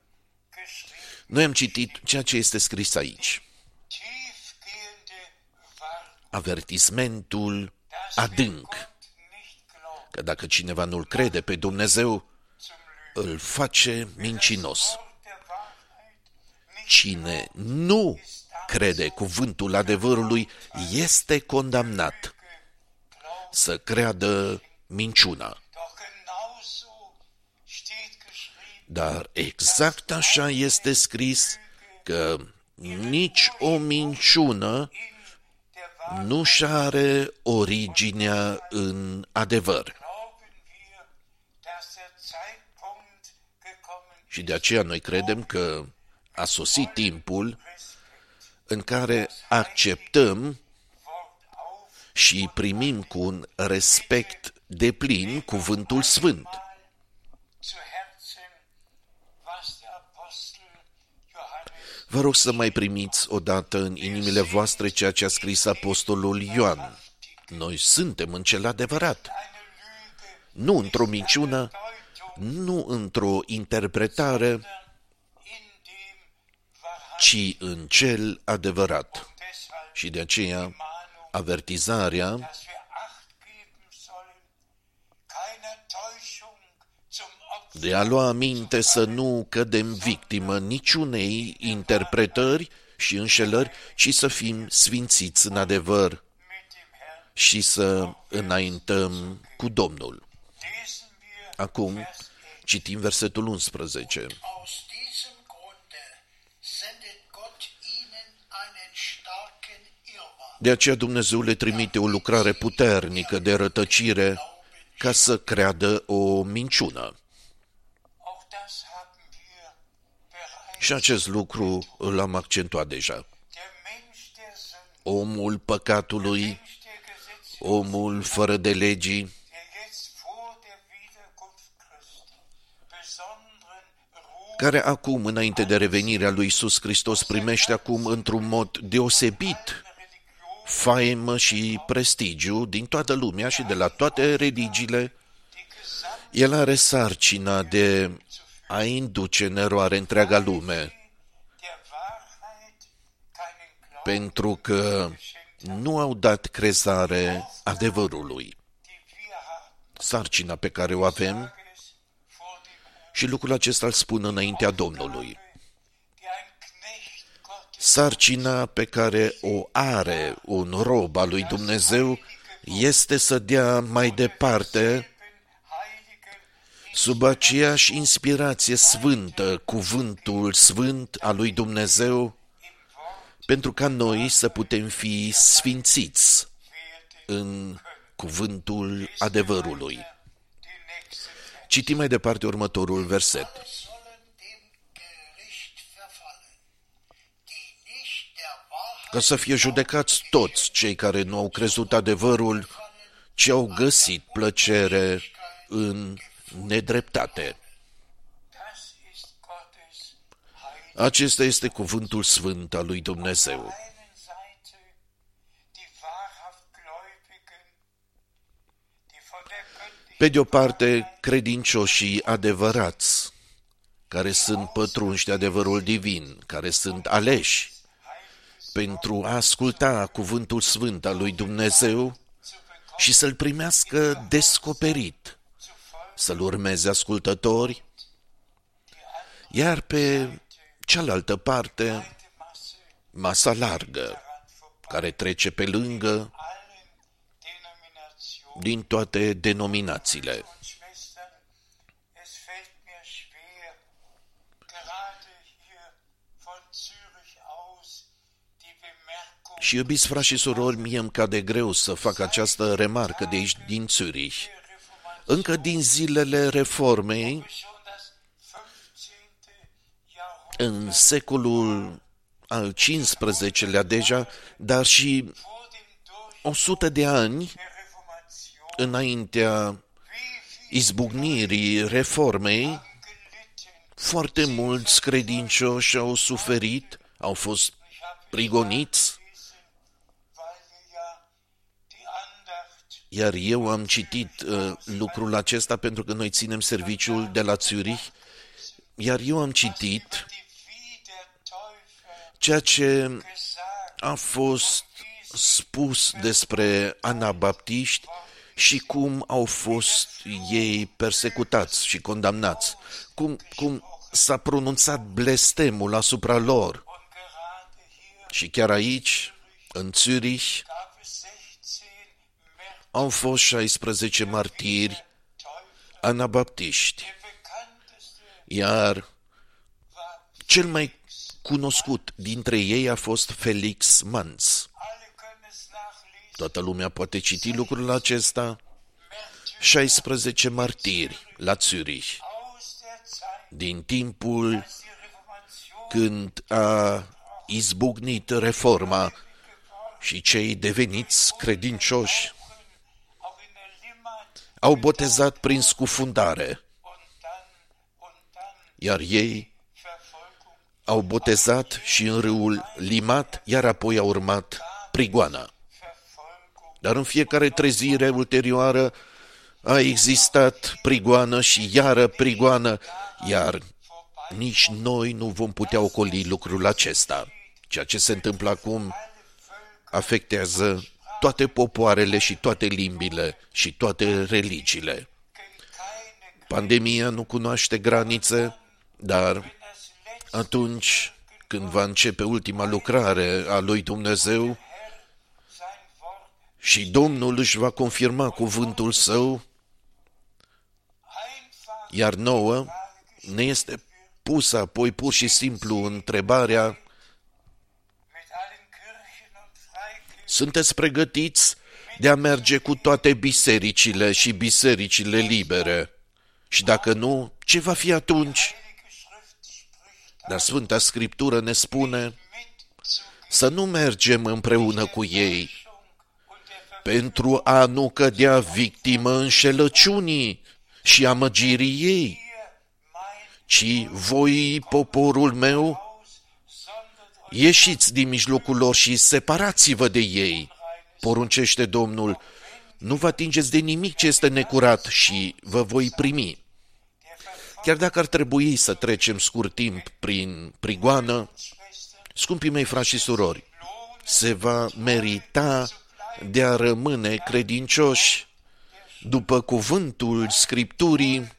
[SPEAKER 3] geschrieben
[SPEAKER 2] Noi am citit ceea ce este scris aici.
[SPEAKER 3] tiefgehende Warnung,
[SPEAKER 2] Avertismentul
[SPEAKER 3] dass wer
[SPEAKER 2] adânc,
[SPEAKER 3] Gott nicht glaubt,
[SPEAKER 2] că dacă cineva nu-L crede pe Dumnezeu,
[SPEAKER 3] zum Lügen.
[SPEAKER 2] Îl face mincinos.
[SPEAKER 3] Wort der Wahrheit nicht
[SPEAKER 2] Cine nu crede cuvântul adevărului este condamnat
[SPEAKER 3] glaubt,
[SPEAKER 2] să creadă minciuna.
[SPEAKER 3] doch genauso steht geschrieben,
[SPEAKER 2] Dar exact așa este scris că nici o minciună
[SPEAKER 3] in der Wahrheit
[SPEAKER 2] nu și are originea în adevăr. Și de aceea noi credem că a sosit timpul în care acceptăm
[SPEAKER 3] Wort auf,
[SPEAKER 2] și primim cu un respect deplin cuvântul sfânt.
[SPEAKER 3] zu Herzen, was der Apostel Johannes
[SPEAKER 2] Vă rog să mai primiți odată în inimile voastre ceea ce a scris apostolul Ioan. Noi suntem în cel adevărat, nu într-o minciună, nu într-o interpretare, ci în cel adevărat. Și de aceea, avertizarea
[SPEAKER 3] dass wir Acht geben sollen, keiner Täuschung zum Opfer
[SPEAKER 2] de a lua aminte să nu cădem victimă niciunei interpretări și înșelări, ci să fim sfințiți în adevăr
[SPEAKER 3] mit dem Herrn.
[SPEAKER 2] și să înaintăm cu Domnul.
[SPEAKER 3] Lesen wir
[SPEAKER 2] Acum
[SPEAKER 3] Vers 11.
[SPEAKER 2] citim versetul 11.
[SPEAKER 4] Aus diesem Grunde sendet Gott ihnen einen starken Irrwarn.
[SPEAKER 2] De aceea Dumnezeu le trimite o lucrare puternică de rătăcire ca să creadă o minciună.
[SPEAKER 3] Auch das haben wir bereits.
[SPEAKER 2] Și acest lucru l-am accentuat deja.
[SPEAKER 3] Der Mensch der Sünde,
[SPEAKER 2] Omul păcatului,
[SPEAKER 3] Mensch der Gesetze,
[SPEAKER 2] omul fără de legii, care acum, înainte de revenirea lui Isus Hristos, primește acum într-un mod deosebit
[SPEAKER 3] Religion
[SPEAKER 2] faimă și prestigiu din toată lumea și de la toate religiile.
[SPEAKER 3] die Gesamt
[SPEAKER 2] El are sarcina de a induce în eroare întreaga lume,
[SPEAKER 3] der Wahrheit keinen Glauben
[SPEAKER 2] pentru că nu au dat crezare adevărului.
[SPEAKER 3] die wir haben.
[SPEAKER 2] Sarcina pe care o avem și lucrul acesta îl spun înaintea Domnului.
[SPEAKER 3] die ein Knecht Gottes
[SPEAKER 2] Sarcina pe care o are un rob al lui Dumnezeu este să dea mai departe
[SPEAKER 3] heiligen
[SPEAKER 2] sub aceeași inspirație sfântă, cuvântul sfânt al lui Dumnezeu,
[SPEAKER 3] im Wort
[SPEAKER 2] pentru ca noi să putem fi sfințiți
[SPEAKER 3] werden.
[SPEAKER 2] în cuvântul adevărului.
[SPEAKER 3] Die nächste Vers.
[SPEAKER 2] Citim mai departe următorul verset.
[SPEAKER 4] Alle sollen dem Gericht verfallen, die nicht der Wahrheit
[SPEAKER 2] Ca să fie judecați toți cei care nu au crezut adevărul, ci au găsit plăcere în nedreptate.
[SPEAKER 3] Das ist Gottes Heil.
[SPEAKER 2] Acesta este cuvântul sfânt al lui Dumnezeu. Pe de o parte, credincioșii adevărați, care sunt pătrunși de adevărul divin, care sunt aleși pentru a asculta cuvântul sfânt al lui Dumnezeu și să-l primească descoperit, să-l urmeze ascultători, iar pe cealaltă parte,
[SPEAKER 3] Masse
[SPEAKER 2] masa largă,
[SPEAKER 3] daran vorbei.
[SPEAKER 2] care trece pe lângă
[SPEAKER 3] aus die Bemerkung
[SPEAKER 2] Și iubiți frați și surori, mie îmi cade greu să fac această remarcă de aici din Zürich.
[SPEAKER 3] der Reformation
[SPEAKER 2] Încă din zilele reformei,
[SPEAKER 3] schon das 15. Jahrhundert
[SPEAKER 2] în secolul al XV-lea deja, dar și
[SPEAKER 3] vor dem Durchbruch
[SPEAKER 2] 100 de ani
[SPEAKER 3] der Reformation
[SPEAKER 2] înaintea
[SPEAKER 3] wie viel
[SPEAKER 2] izbucnirii reformei,
[SPEAKER 3] gelitten.
[SPEAKER 2] foarte mulți credincioși au suferit, au fost prigoniți,
[SPEAKER 3] Wissen, weil wir ja die Andacht
[SPEAKER 2] iar eu am citit uh, lucrul acesta pentru că noi ținem serviciul de la Zurich, iar eu am citit
[SPEAKER 3] die Wiedertäufer
[SPEAKER 2] ceea ce
[SPEAKER 3] gesagt
[SPEAKER 2] a fost spus despre anabaptiști și cum au fost ei persecutați și condamnați, cum, cum s-a pronunțat blestemul asupra lor.
[SPEAKER 3] und gerade hier
[SPEAKER 2] Și chiar aici, în Zürich,
[SPEAKER 3] gab es 16 Märtyrer.
[SPEAKER 2] au fost 16 martiri anabaptiști,
[SPEAKER 3] Der bekannteste
[SPEAKER 2] iar
[SPEAKER 3] war,
[SPEAKER 2] cel mai cunoscut dintre ei a fost Felix Manz. Toată lumea poate citi lucrul acesta.
[SPEAKER 3] Märtyrer
[SPEAKER 2] 16 martiri la Zürich,
[SPEAKER 3] aus der Zeit,
[SPEAKER 2] din timpul
[SPEAKER 3] als die Reformation
[SPEAKER 2] când a izbucnit reforma și cei deveniți credincioși
[SPEAKER 3] auch in der Limmat
[SPEAKER 2] au botezat prin scufundare,
[SPEAKER 3] und dann und dann
[SPEAKER 2] iar ei
[SPEAKER 3] Verfolgung
[SPEAKER 2] au botezat și în râul Limat, iar apoi a urmat prigoana. Dar în fiecare trezire ulterioară a existat prigoană și iară prigoană, iar nici noi nu vom putea ocoli lucrul acesta. Ceea ce se întâmplă acum afectează toate popoarele și toate limbile și toate religiile. Pandemia nu cunoaște granițe, dar atunci când va începe ultima lucrare a lui Dumnezeu și Domnul își va confirma cuvântul său, iar nouă ne este pusă apoi pur și simplu întrebarea Sunteți pregătiți de a merge cu toate bisericile și bisericile libere? Și dacă nu, ce va fi atunci? Dar Sfânta Scriptură ne spune să nu mergem împreună cu ei pentru a nu cădea victimă înșelăciunii și amăgirii ei, ci voi, poporul meu, ieșiți din mijlocul lor și separați-vă de ei, poruncește Domnul, nu vă atingeți de nimic ce este necurat și vă voi primi. Chiar dacă ar trebui să trecem scurt timp prin prigoană, scumpii mei frați și surori, se va merita de a rămâne credincioși după cuvântul Scripturii,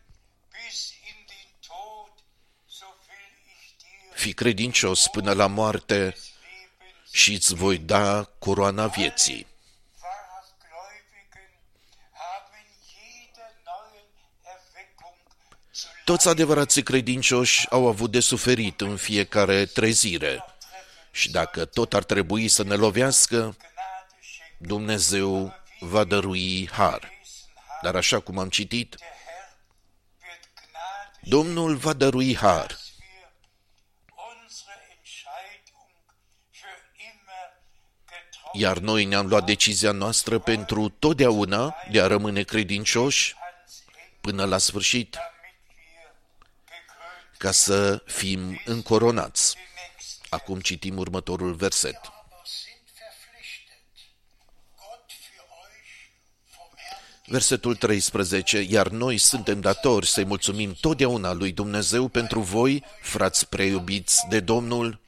[SPEAKER 2] fi credincios până la moarte și îți voi da coroana vieții. Toți adevărații credincioși au avut de suferit în fiecare trezire și dacă tot ar trebui să ne lovească, Dumnezeu va dărui har. Dar așa cum am citit, Domnul va dărui har. Iar noi ne-am luat decizia noastră pentru totdeauna de a rămâne credincioși până la sfârșit, ca să fim încoronați. Acum citim următorul verset. Versetul 13, iar noi suntem datori să-i mulțumim totdeauna lui Dumnezeu pentru voi, frați preiubiți de Domnul,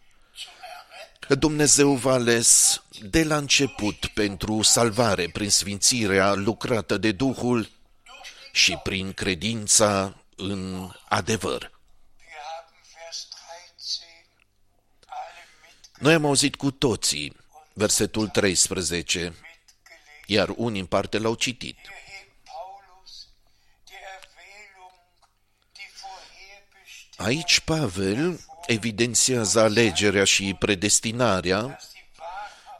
[SPEAKER 2] că Dumnezeu v-a ales de la început pentru salvare prin sfințirea lucrată de Duhul și prin credința în adevăr. Noi am auzit cu toții versetul 13, iar unii în parte l-au citit. Aici Pavel evidențiază alegerea și predestinarea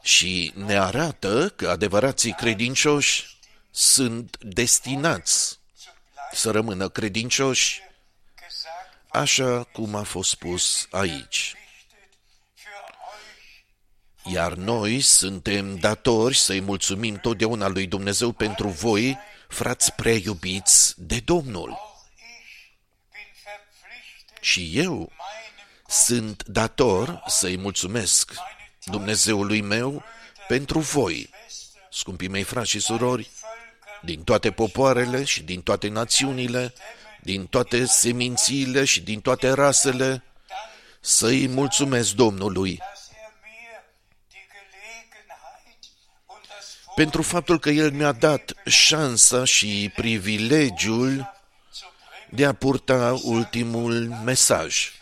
[SPEAKER 2] și ne arată că adevărații credincioși sunt destinați să rămână credincioși, așa cum a fost spus aici. Iar noi suntem datori să-i mulțumim totdeauna lui Dumnezeu pentru voi, frați prea iubiți de Domnul. Și eu sunt dator să-i mulțumesc Dumnezeului meu pentru voi, scumpii mei frați și surori, din toate popoarele și din toate națiunile, din toate semințiile și din toate rasele, să-i mulțumesc Domnului pentru faptul că El mi-a dat șansa și privilegiul de a purta ultimul mesaj.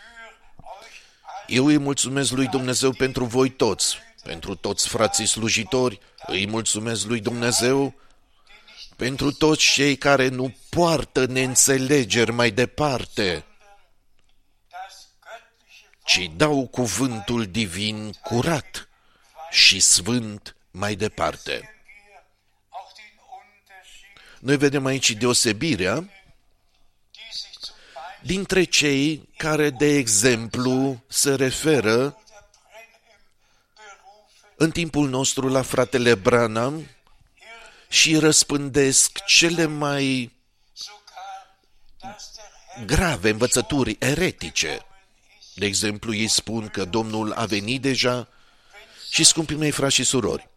[SPEAKER 2] Eu îi mulțumesc lui Dumnezeu pentru voi toți, pentru toți frații slujitori, îi mulțumesc lui Dumnezeu pentru toți cei care nu poartă neînțelegeri mai departe, ci dau cuvântul divin curat și sfânt mai departe. Noi vedem aici deosebirea dintre cei care, de exemplu, se referă în timpul nostru la fratele Branham și răspândesc cele mai grave învățături eretice. De exemplu, ei spun că Domnul a venit deja și, scumpii mei frați și surori,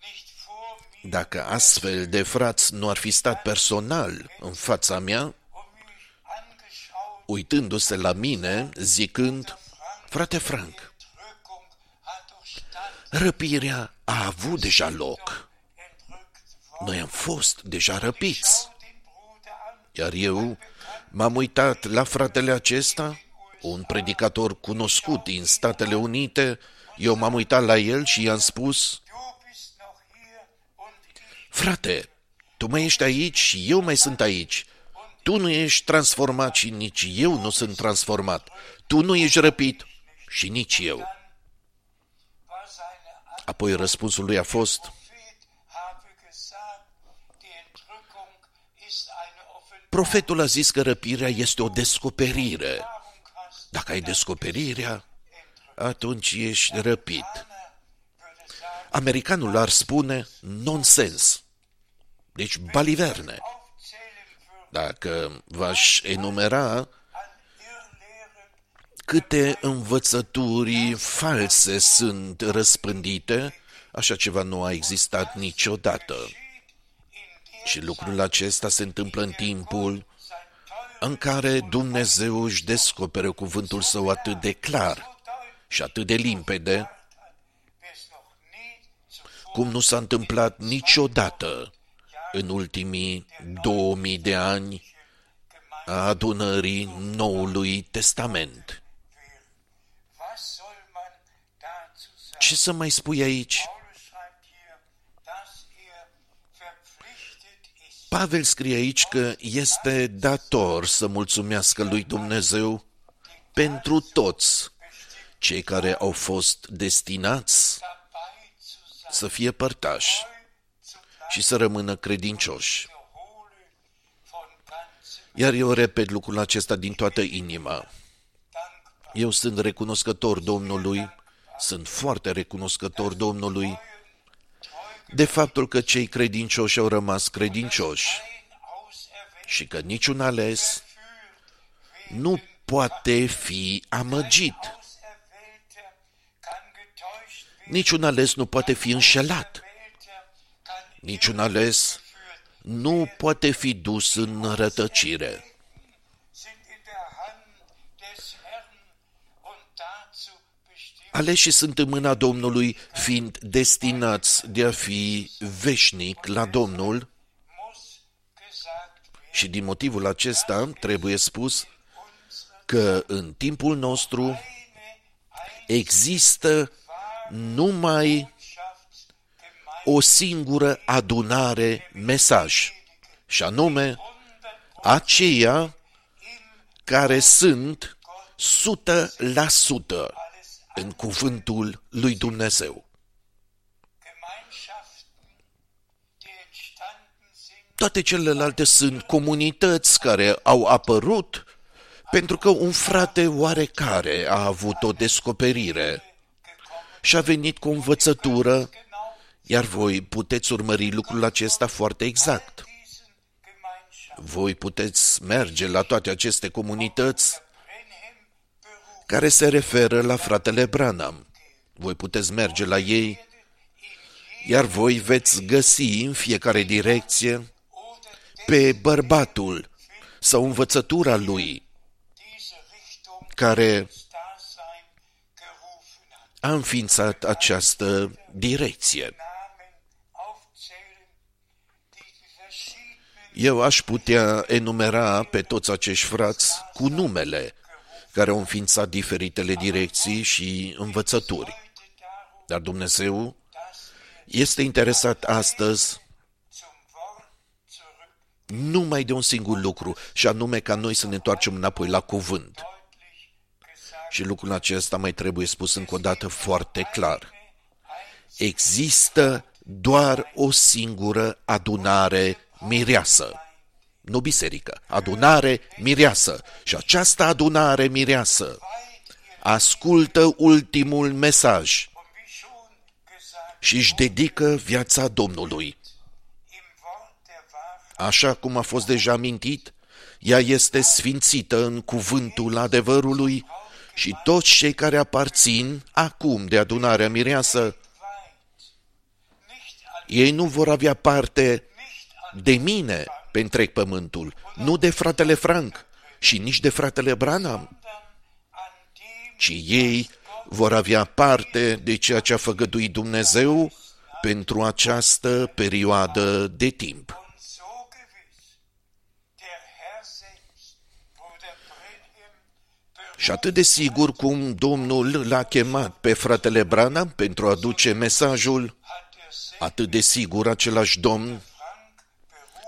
[SPEAKER 3] nicht vor mir
[SPEAKER 2] dacă astfel de frați nu ar fi stat personal în fața mea,
[SPEAKER 3] und mich angeschaut,
[SPEAKER 2] uitându-se la mine, zicând, frate Frank,
[SPEAKER 3] Drückung hat doch stand
[SPEAKER 2] răpirea a avut deja loc.
[SPEAKER 3] entrückt worden.
[SPEAKER 2] Noi am fost deja răpiți.
[SPEAKER 3] Schau den Bruder an,
[SPEAKER 2] Iar eu m-am uitat la fratele acesta, un predicator cunoscut din Statele Unite, eu m-am uitat la el și i-am spus,
[SPEAKER 3] du bist noch hier und ich
[SPEAKER 2] frate, tu mai ești aici și eu mai sunt aici. Tu nu ești transformat și nici eu nu sunt transformat. Tu nu ești răpit și nici eu.
[SPEAKER 3] war seine
[SPEAKER 2] Apoi răspunsul lui a fost,
[SPEAKER 3] Prophet habe gesagt, die Entrückung ist eine Offenbarung
[SPEAKER 2] profetul a zis că răpirea este o descoperire.
[SPEAKER 3] hast.
[SPEAKER 2] Dacă ai descoperirea, atunci ești răpit.
[SPEAKER 3] Würde sagen,
[SPEAKER 2] Americanul ar spune nonsens. Deci baliverne.
[SPEAKER 3] Aufzählen würde
[SPEAKER 2] Dacă v-aș enumera
[SPEAKER 3] an Irrlehren,
[SPEAKER 2] câte învățături false sunt răspândite, așa ceva nu a existat niciodată.
[SPEAKER 3] in der
[SPEAKER 2] Și lucrul acesta se întâmplă în timpul
[SPEAKER 3] sein Teufel
[SPEAKER 2] în care Dumnezeu își descoperă cuvântul său atât de clar
[SPEAKER 3] deutlich
[SPEAKER 2] și atât de limpede,
[SPEAKER 3] hat, wie es noch nie zuvor
[SPEAKER 2] cum nu s-a întâmplat niciodată în ultimii 2000 de ani a adunării Noului Testament.
[SPEAKER 3] Was soll man dazu sagen?
[SPEAKER 2] Ce să mai spui aici?
[SPEAKER 3] Paulus schreibt hier, dass er verpflichtet ist,
[SPEAKER 2] Pavel scrie aici că este dator să mulțumească lui Dumnezeu pentru toți cei care au fost destinați
[SPEAKER 3] dabei zu sein,
[SPEAKER 2] să fie părtași
[SPEAKER 3] zu bleiben,
[SPEAKER 2] și să rămână credincioși.
[SPEAKER 3] wiederhole von ganzem
[SPEAKER 2] Iar eu repet lucrul acesta din toată inima.
[SPEAKER 3] dankbar.
[SPEAKER 2] Eu sunt recunoscător Domnului, sunt foarte recunoscător Domnului de faptul că cei credincioși au rămas credincioși
[SPEAKER 3] Ein auserwählter
[SPEAKER 2] și că niciun ales nu poate fi amăgit.
[SPEAKER 3] Auserwählter kann getäuscht werden,
[SPEAKER 2] Niciun ales nu poate fi înșelat.
[SPEAKER 3] Auserwählter kann
[SPEAKER 2] Niciun ales nu poate fi dus în rătăcire.
[SPEAKER 3] sind in der Hand des Herrn und dazu bestimmt.
[SPEAKER 2] Aleșii sunt în mâna Domnului, fiind destinați de a fi veșnic la Domnul
[SPEAKER 3] muss gesagt werden,
[SPEAKER 2] și din motivul acesta trebuie spus că în timpul nostru
[SPEAKER 3] eine
[SPEAKER 2] există numai
[SPEAKER 3] Einschaftsgemeinde
[SPEAKER 2] o singură adunare mesaj, și anume aceia care sunt 100% în cuvântul lui Dumnezeu.
[SPEAKER 3] Gemeinschaften, die entstanden sind,
[SPEAKER 2] Toate celelalte sunt comunități care au apărut pentru că un frate oarecare a avut o descoperire și a venit cu o învățătură, iar voi puteți urmări lucrul acesta foarte exact.
[SPEAKER 3] diesen Gemeinschaften.
[SPEAKER 2] Voi puteți merge la toate aceste comunități
[SPEAKER 3] Brenhem berufen
[SPEAKER 2] care se referă la fratele Branham. Voi puteți merge la ei, iar voi veți găsi în fiecare direcție
[SPEAKER 3] oder
[SPEAKER 2] pe bărbatul sau învățătura lui
[SPEAKER 3] diese Richtung
[SPEAKER 2] care
[SPEAKER 3] ins Dasein gerufen hat.
[SPEAKER 2] a înființat această direcție. Eu aș putea enumera pe toți acești frați cu numele care au înființat diferitele direcții și învățături.
[SPEAKER 3] heute darum,
[SPEAKER 2] Dar Dumnezeu
[SPEAKER 3] dass wir
[SPEAKER 2] este interesat astăzi
[SPEAKER 3] zum Wort zurück
[SPEAKER 2] numai de un singur lucru, și anume ca noi să ne întoarcem înapoi la cuvânt.
[SPEAKER 3] deutlich gesagt
[SPEAKER 2] Și lucrul acesta mai trebuie spus încă o dată foarte clar. Există doar o singură adunare mireasă. Nu biserică, adunare mireasă. Și această adunare mireasă ascultă ultimul mesaj
[SPEAKER 3] und wie schon gesagt
[SPEAKER 2] și își dedică viața Domnului.
[SPEAKER 3] im Wort der Wahrheit
[SPEAKER 2] Așa cum a fost deja amintit, ea este sfințită în cuvântul adevărului Și toți cei care aparțin acum de adunarea mireasă,
[SPEAKER 3] weit nicht an,
[SPEAKER 2] ei nu vor avea parte
[SPEAKER 3] nicht an
[SPEAKER 2] de mine pe întreg pământul, nu de fratele Frank și nici de fratele Branham,
[SPEAKER 3] sondern an dem
[SPEAKER 2] ci ei vor avea parte de ceea ce a făgăduit Dumnezeu pentru această perioadă de timp.
[SPEAKER 3] und so gewiss der Herr selbst, Bruder Brenhem,
[SPEAKER 2] Și atât de sigur cum Domnul l-a chemat pe fratele Branham pentru a aduce mesajul,
[SPEAKER 3] hat er selbst
[SPEAKER 2] atât de sigur același Domn
[SPEAKER 3] Frank berufen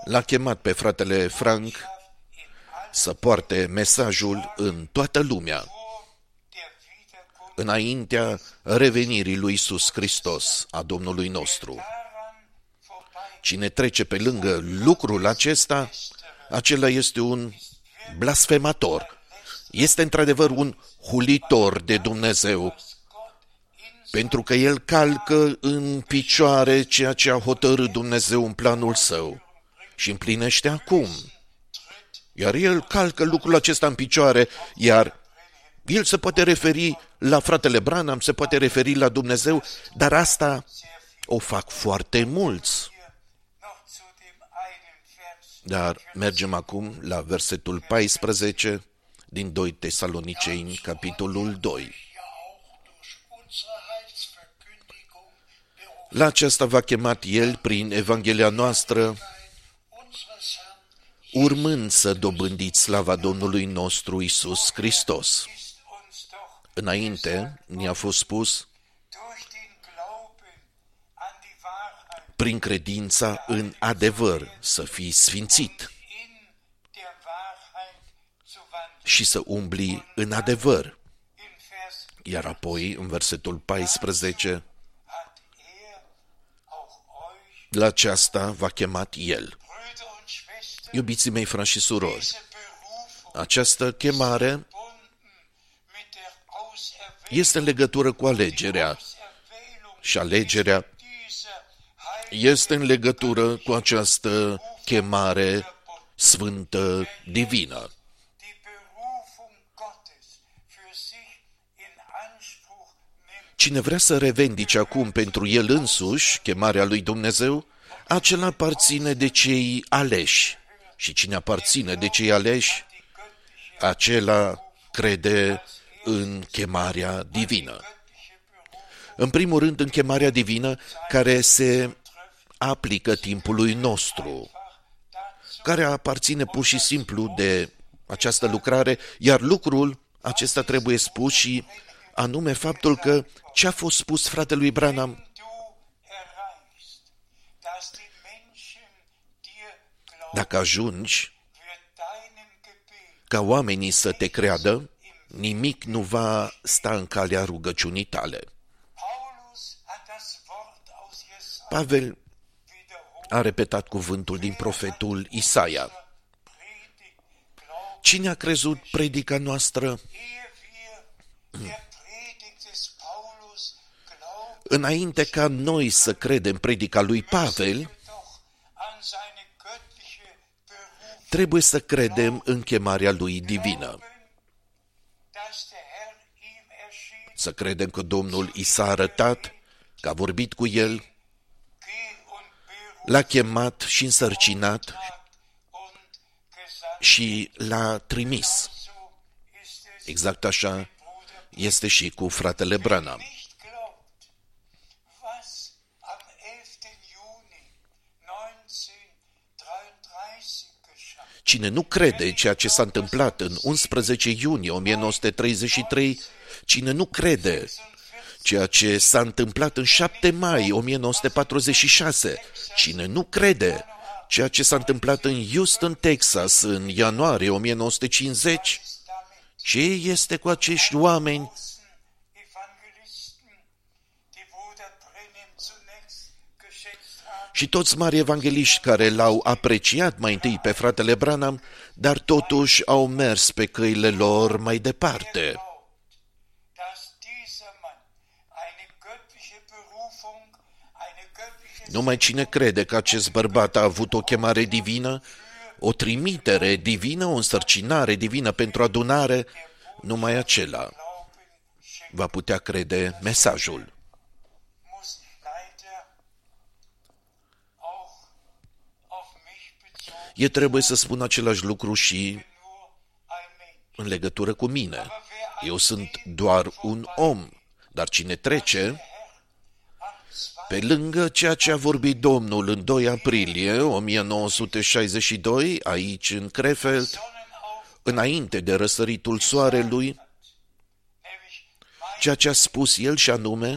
[SPEAKER 2] l-a chemat pe fratele Frank
[SPEAKER 3] in
[SPEAKER 2] să poarte mesajul în toată lumea,
[SPEAKER 3] vor der Wiederkunft
[SPEAKER 2] înaintea revenirii lui Iisus Hristos, a Domnului nostru.
[SPEAKER 3] daran vorbei
[SPEAKER 2] Cine trece pe lângă lucrul acesta, acela este un blasfemator. Este într-adevăr un hulitor de Dumnezeu,
[SPEAKER 3] Gott in
[SPEAKER 2] pentru că el calcă în picioare ceea ce a hotărât Dumnezeu în planul său și împlinește acum. Iar el calcă lucrul acesta în picioare, iar el se poate referi la fratele Branham, se poate referi la Dumnezeu, dar asta o fac foarte mulți.
[SPEAKER 3] noch zu dem einen Vers
[SPEAKER 2] Dar mergem acum la versetul 14 din 2 Tesaloniceni, capitolul 2.
[SPEAKER 4] ja auch durch unsere Heilsverkündigung berufen
[SPEAKER 2] La aceasta v-a chemat El prin Evanghelia noastră,
[SPEAKER 4] unseres Herrn
[SPEAKER 2] urmând să dobândiți slava Domnului nostru Isus Hristos.
[SPEAKER 3] ist uns doch
[SPEAKER 2] Înainte ni-a fost spus
[SPEAKER 3] durch den Glauben an die Wahrheit
[SPEAKER 2] prin credința în adevăr să fii sfințit
[SPEAKER 3] in der Wahrheit zu wandeln.
[SPEAKER 2] și să umbli în adevăr.
[SPEAKER 3] In Vers
[SPEAKER 2] Iar apoi, în versetul 14,
[SPEAKER 3] hat er auch euch,
[SPEAKER 2] la aceasta v-a chemat El.
[SPEAKER 3] Brüder und Schwestern,
[SPEAKER 2] Iubiții mei, frați și surori,
[SPEAKER 3] diese Berufung
[SPEAKER 2] această chemare
[SPEAKER 3] verbunden mit der Auserwählung,
[SPEAKER 2] este în legătură cu alegerea
[SPEAKER 3] Auserwählung
[SPEAKER 2] și alegerea
[SPEAKER 3] dieser Heiligen
[SPEAKER 2] este în legătură cu această chemare sfântă divină.
[SPEAKER 3] die Berufung Gottes für sich in Anspruch nimmt.
[SPEAKER 2] Cine vrea să revendice acum pentru el însuși chemarea lui Dumnezeu, acela aparține de cei aleși. Și cine aparține de cei aleși, acela crede în chemarea divină. În primul rând, în chemarea divină care se aplică timpului nostru, care aparține pur și simplu de această lucrare, iar lucrul acesta trebuie spus și anume faptul că ce a fost spus fratelui Branham, dacă ajungi
[SPEAKER 3] wird deinem Gebet
[SPEAKER 2] ca oamenii să te creadă, nimic nu va sta în calea rugăciunii tale.
[SPEAKER 3] Paulus hat das Wort aus Jesaja
[SPEAKER 2] Pavel
[SPEAKER 3] wiederholt.
[SPEAKER 2] a repetat cuvântul din profetul Isaia.
[SPEAKER 3] Predigt, glaubt,
[SPEAKER 2] Cine a crezut predica noastră?
[SPEAKER 3] ehe wir der Predigt des Paulus glauben,
[SPEAKER 2] Înainte ca noi să credem predica lui Pavel, trebuie să credem în chemarea lui divină.
[SPEAKER 3] dass der Herr ihm erschien.
[SPEAKER 2] Să credem că Domnul i s-a arătat, că a vorbit cu el,
[SPEAKER 3] Geh und berufen
[SPEAKER 2] l-a chemat și însărcinat
[SPEAKER 3] und gesandt.
[SPEAKER 2] și l-a trimis.
[SPEAKER 3] So ist es
[SPEAKER 2] Exact așa este și cu fratele Branham. Cine nu crede ceea ce s-a întâmplat în 11 iunie 1933, cine nu crede ceea ce s-a întâmplat în 7 mai 1946, cine nu crede ceea ce s-a întâmplat în Houston, Texas, în ianuarie 1950, ce este cu acești oameni și toți mari evangeliști care l-au apreciat mai întâi pe fratele Branham, dar totuși au mers pe căile lor mai departe.
[SPEAKER 3] glaubt, dass dieser Mann eine göttliche Berufung, eine göttliche
[SPEAKER 2] Numai cine crede că acest bărbat a avut o chemare divină, o trimitere divină, o însărcinare divină pentru adunare, numai acela va putea crede mesajul.
[SPEAKER 3] Bezogen
[SPEAKER 2] E trebuie să spun același lucru și
[SPEAKER 3] nur ein Mensch.
[SPEAKER 2] în legătură cu mine. Eu sunt doar un om, dar cine trece, pe lângă ceea ce a vorbit Domnul în 2 aprilie 1962, aici în Krefeld,
[SPEAKER 3] Sonnenauf,
[SPEAKER 2] înainte de răsăritul soarelui,
[SPEAKER 3] nämlich mein
[SPEAKER 2] ceea ce a spus el și anume,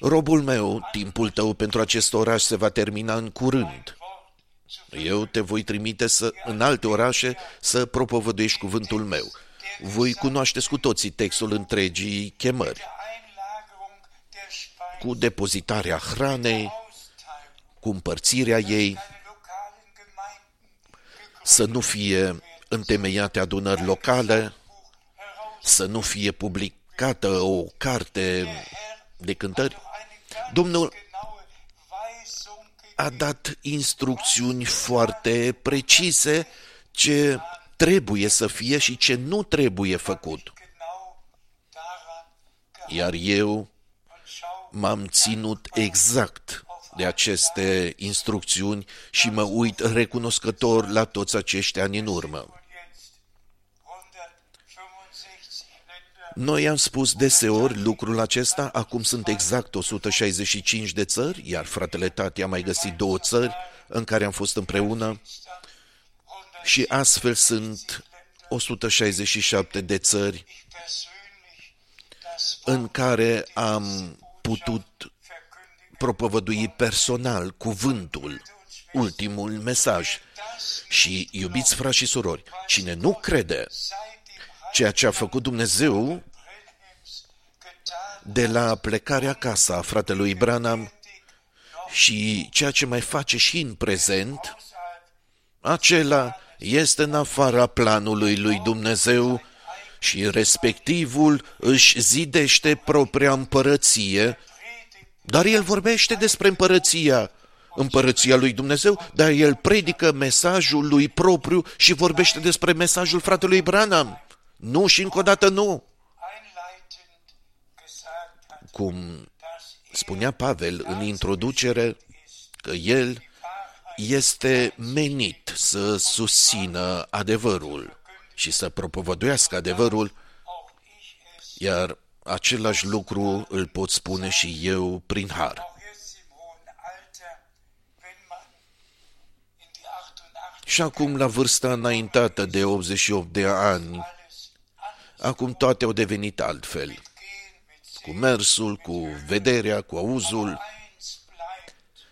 [SPEAKER 2] robul meu, timpul tău pentru acest oraș se va termina în curând.
[SPEAKER 3] Wort zu
[SPEAKER 2] Eu te voi trimite să, în alte orașe să propovăduiești cuvântul meu. Voi cunoașteți cu toții textul întregii chemări,
[SPEAKER 3] der Einlagerung der Speise,
[SPEAKER 2] cu depozitarea hranei,
[SPEAKER 3] Austeilung,
[SPEAKER 2] cu împărțirea ei,
[SPEAKER 3] deine lokalen Gemeinden
[SPEAKER 2] să nu fie întemeiate adunări locale, să nu fie publicată o carte de cântări. Domnul a dat instrucțiuni foarte precise ce trebuie să fie și ce nu trebuie făcut. Iar eu m-am ținut exact de aceste instrucțiuni și mă uit recunoscător la toți acești ani în urmă. Noi am spus deseori lucrul acesta, acum sunt exact 165 de țări, iar fratele Tati a mai găsit două țări în care am fost împreună și astfel sunt 167 de țări în care am putut propovădui personal cuvântul, ultimul mesaj. Și, iubiți frați și surori, cine nu crede ceea ce a făcut Dumnezeu de la plecarea acasă a fratelui Branham și ceea ce mai face și în prezent, acela este în afara planului lui Dumnezeu și respectivul își zidește propria împărăție, dar el vorbește despre împărăția, împărăția lui Dumnezeu, dar el predică mesajul lui propriu și vorbește despre mesajul fratelui Branham. Nu și încă o dată nu. Cum spunea Pavel în introducere, că el este menit să susțină adevărul și să propovăduiască adevărul, iar același lucru îl pot spune și eu prin har. Și acum, la vârsta înaintată de 88 de ani, acum toate au devenit altfel. Cu mersul, cu vederea, cu auzul,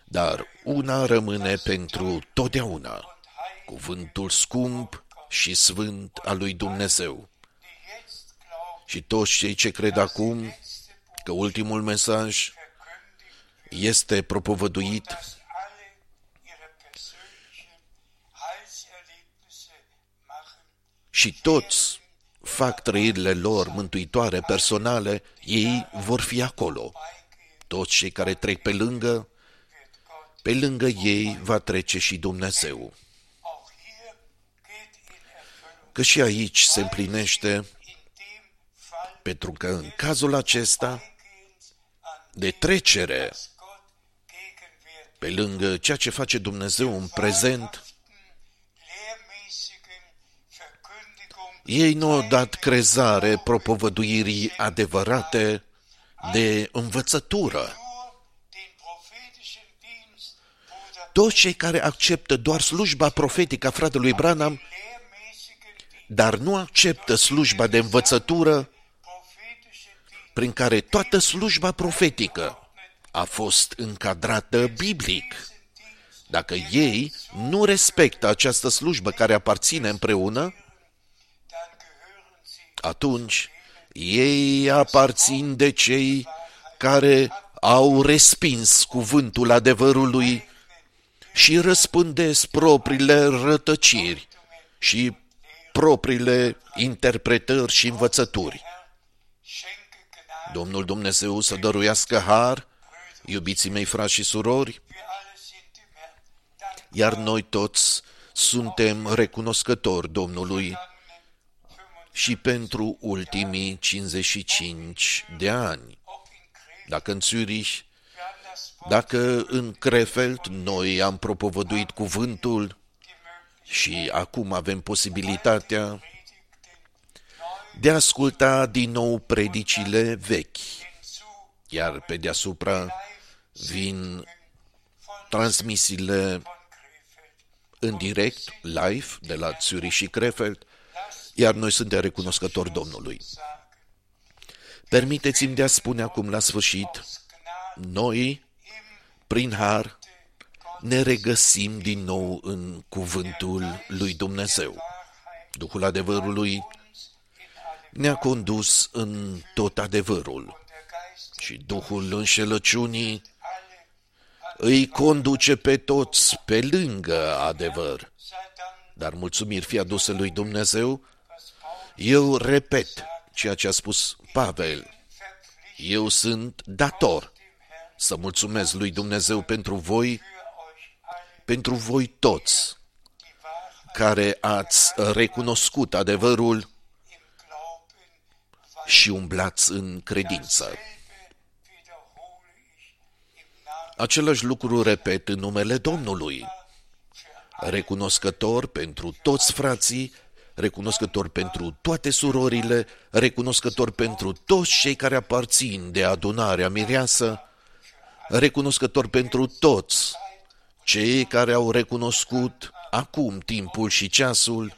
[SPEAKER 2] dar una rămâne pentru totdeauna, cuvântul scump și sfânt al lui Dumnezeu. Și toți cei ce cred acum că ultimul mesaj este propovăduit și toți fac trăirile lor mântuitoare personale, ei vor fi acolo. Toți cei care trec pe lângă, pe lângă ei va trece și Dumnezeu. Că și aici se împlinește, pentru că în cazul acesta, de trecere pe lângă ceea ce face Dumnezeu în prezent, ei nu au dat crezare propovăduirii adevărate de învățătură. Toți cei care acceptă doar slujba profetică a fratelui Branham, dar nu acceptă slujba de învățătură prin care toată slujba profetică a fost încadrată biblic. Dacă ei nu respectă această slujbă care aparține împreună, atunci ei aparțin de cei care au respins cuvântul adevărului și răspândesc propriile rătăciri și propriile interpretări și învățături. Domnul Dumnezeu să dăruiască har, iubiții mei frați și surori, iar noi toți suntem recunoscători Domnului și pentru ultimii 55 de ani. Dacă în Zürich, dacă în Krefeld noi am propovăduit cuvântul și acum avem posibilitatea de a asculta din nou predicile vechi, iar pe deasupra vin transmisiile în direct, live, de la Zurich și Krefeld, iar noi suntem recunoscători Domnului. Permiteți-mi de a spune acum la sfârșit, noi, prin har, ne regăsim din nou în cuvântul lui Dumnezeu. Duhul adevărului ne-a condus în tot adevărul și Duhul înșelăciunii îi conduce pe toți pe lângă adevăr. Dar mulțumiri fie aduse lui Dumnezeu, eu repet ceea ce a spus Pavel. Eu sunt dator să mulțumesc lui Dumnezeu pentru voi, pentru voi toți care ați recunoscut adevărul și umblați în credință. Același lucru repet în numele Domnului. Recunoscător pentru toți frații, recunoscător pentru toate surorile, recunoscător pentru toți cei care aparțin de adunarea mireasă, recunoscător pentru toți cei care au recunoscut acum timpul și ceasul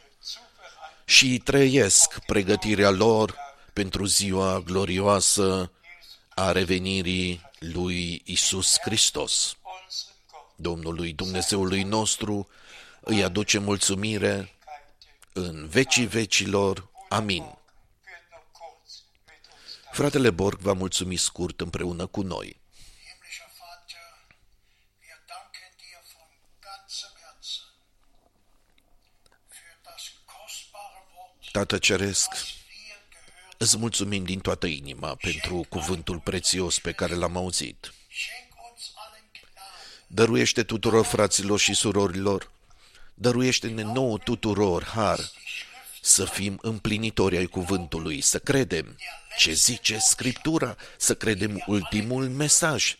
[SPEAKER 2] și trăiesc pregătirea lor pentru ziua glorioasă a revenirii lui Isus Hristos. Domnului Dumnezeului nostru îi aduce mulțumire în vecii vecilor. Amin. Fratele Borg va mulțumi scurt împreună cu noi.
[SPEAKER 4] Himmlischer Vater, wir danken dir von ganzem Herzen für das kostbare Wort,
[SPEAKER 2] Tată Ceresc,
[SPEAKER 4] das wir gehört
[SPEAKER 2] îți mulțumim din toată inima pentru cuvântul prețios pe care l-am auzit.
[SPEAKER 4] Schenk uns allen Gnade,
[SPEAKER 2] Dăruiește tuturor fraților și surorilor, dăruiește-ne nouă tuturor har să fim împlinitori ai cuvântului, să credem ce zice Scriptura, să credem ultimul mesaj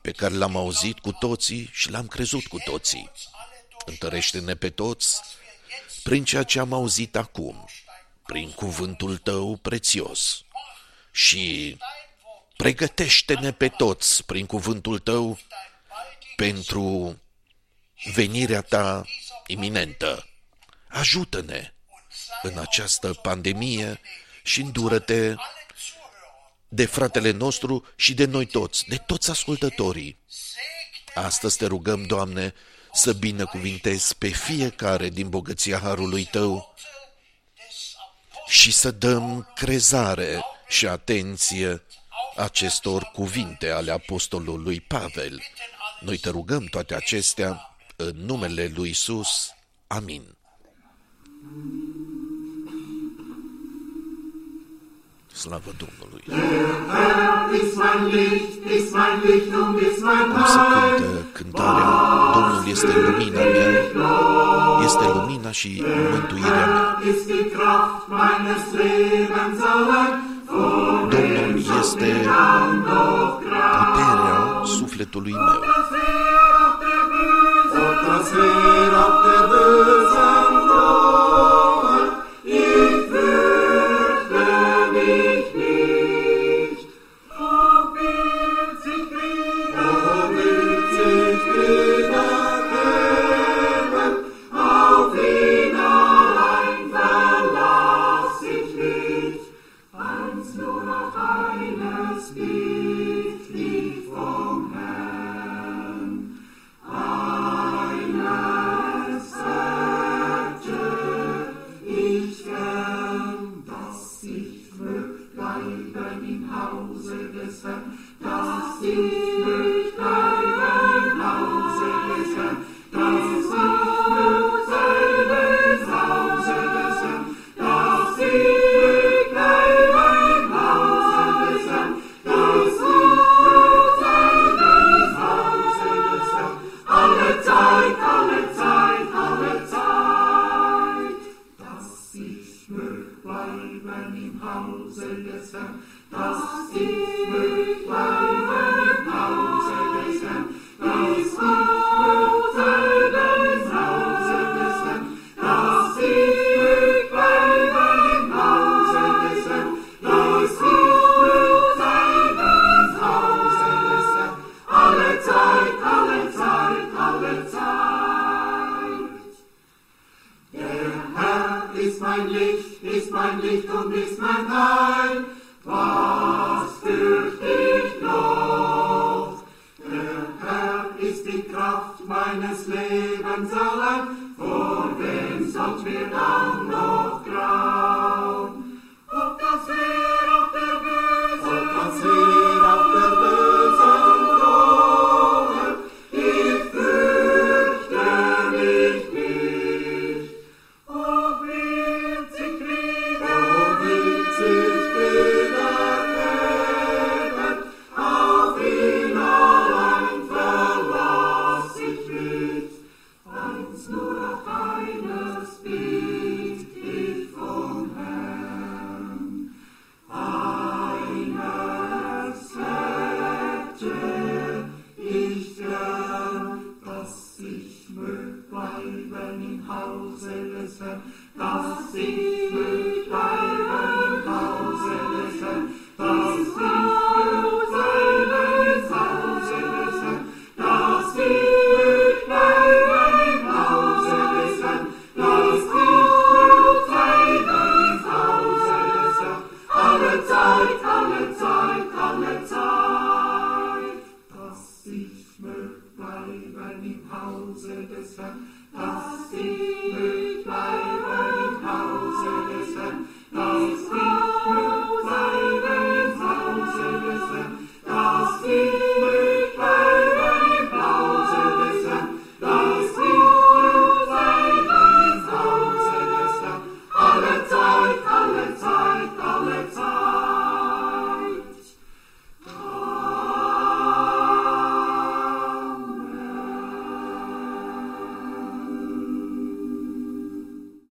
[SPEAKER 2] pe care l-am auzit cu toții și l-am crezut cu toții. Întărește-ne pe toți prin ceea ce am auzit acum, prin cuvântul tău prețios. Și pregătește-ne pe toți prin cuvântul tău pentru venirea ta iminentă. Ajută-ne în această pandemie și îndură-te de fratele nostru și de noi toți, de toți ascultătorii. Astăzi te rugăm, Doamne, să binecuvintezi pe fiecare din bogăția Harului Tău și să dăm crezare și atenție acestor cuvinte ale apostolului Pavel. Noi te rugăm toate acestea în numele lui Isus. Amin. Slavă Domnului!
[SPEAKER 5] ist mein Licht, ist mein Lichtung, ist mein
[SPEAKER 2] Cum se
[SPEAKER 5] Heil.
[SPEAKER 2] cântă cântarea Domnul este lumina mea, este lumina și mântuirea mea.
[SPEAKER 5] Ist die Kraft meines Lebens allein.
[SPEAKER 2] Domnul este puterea sufletului meu.
[SPEAKER 5] Seyrat dedim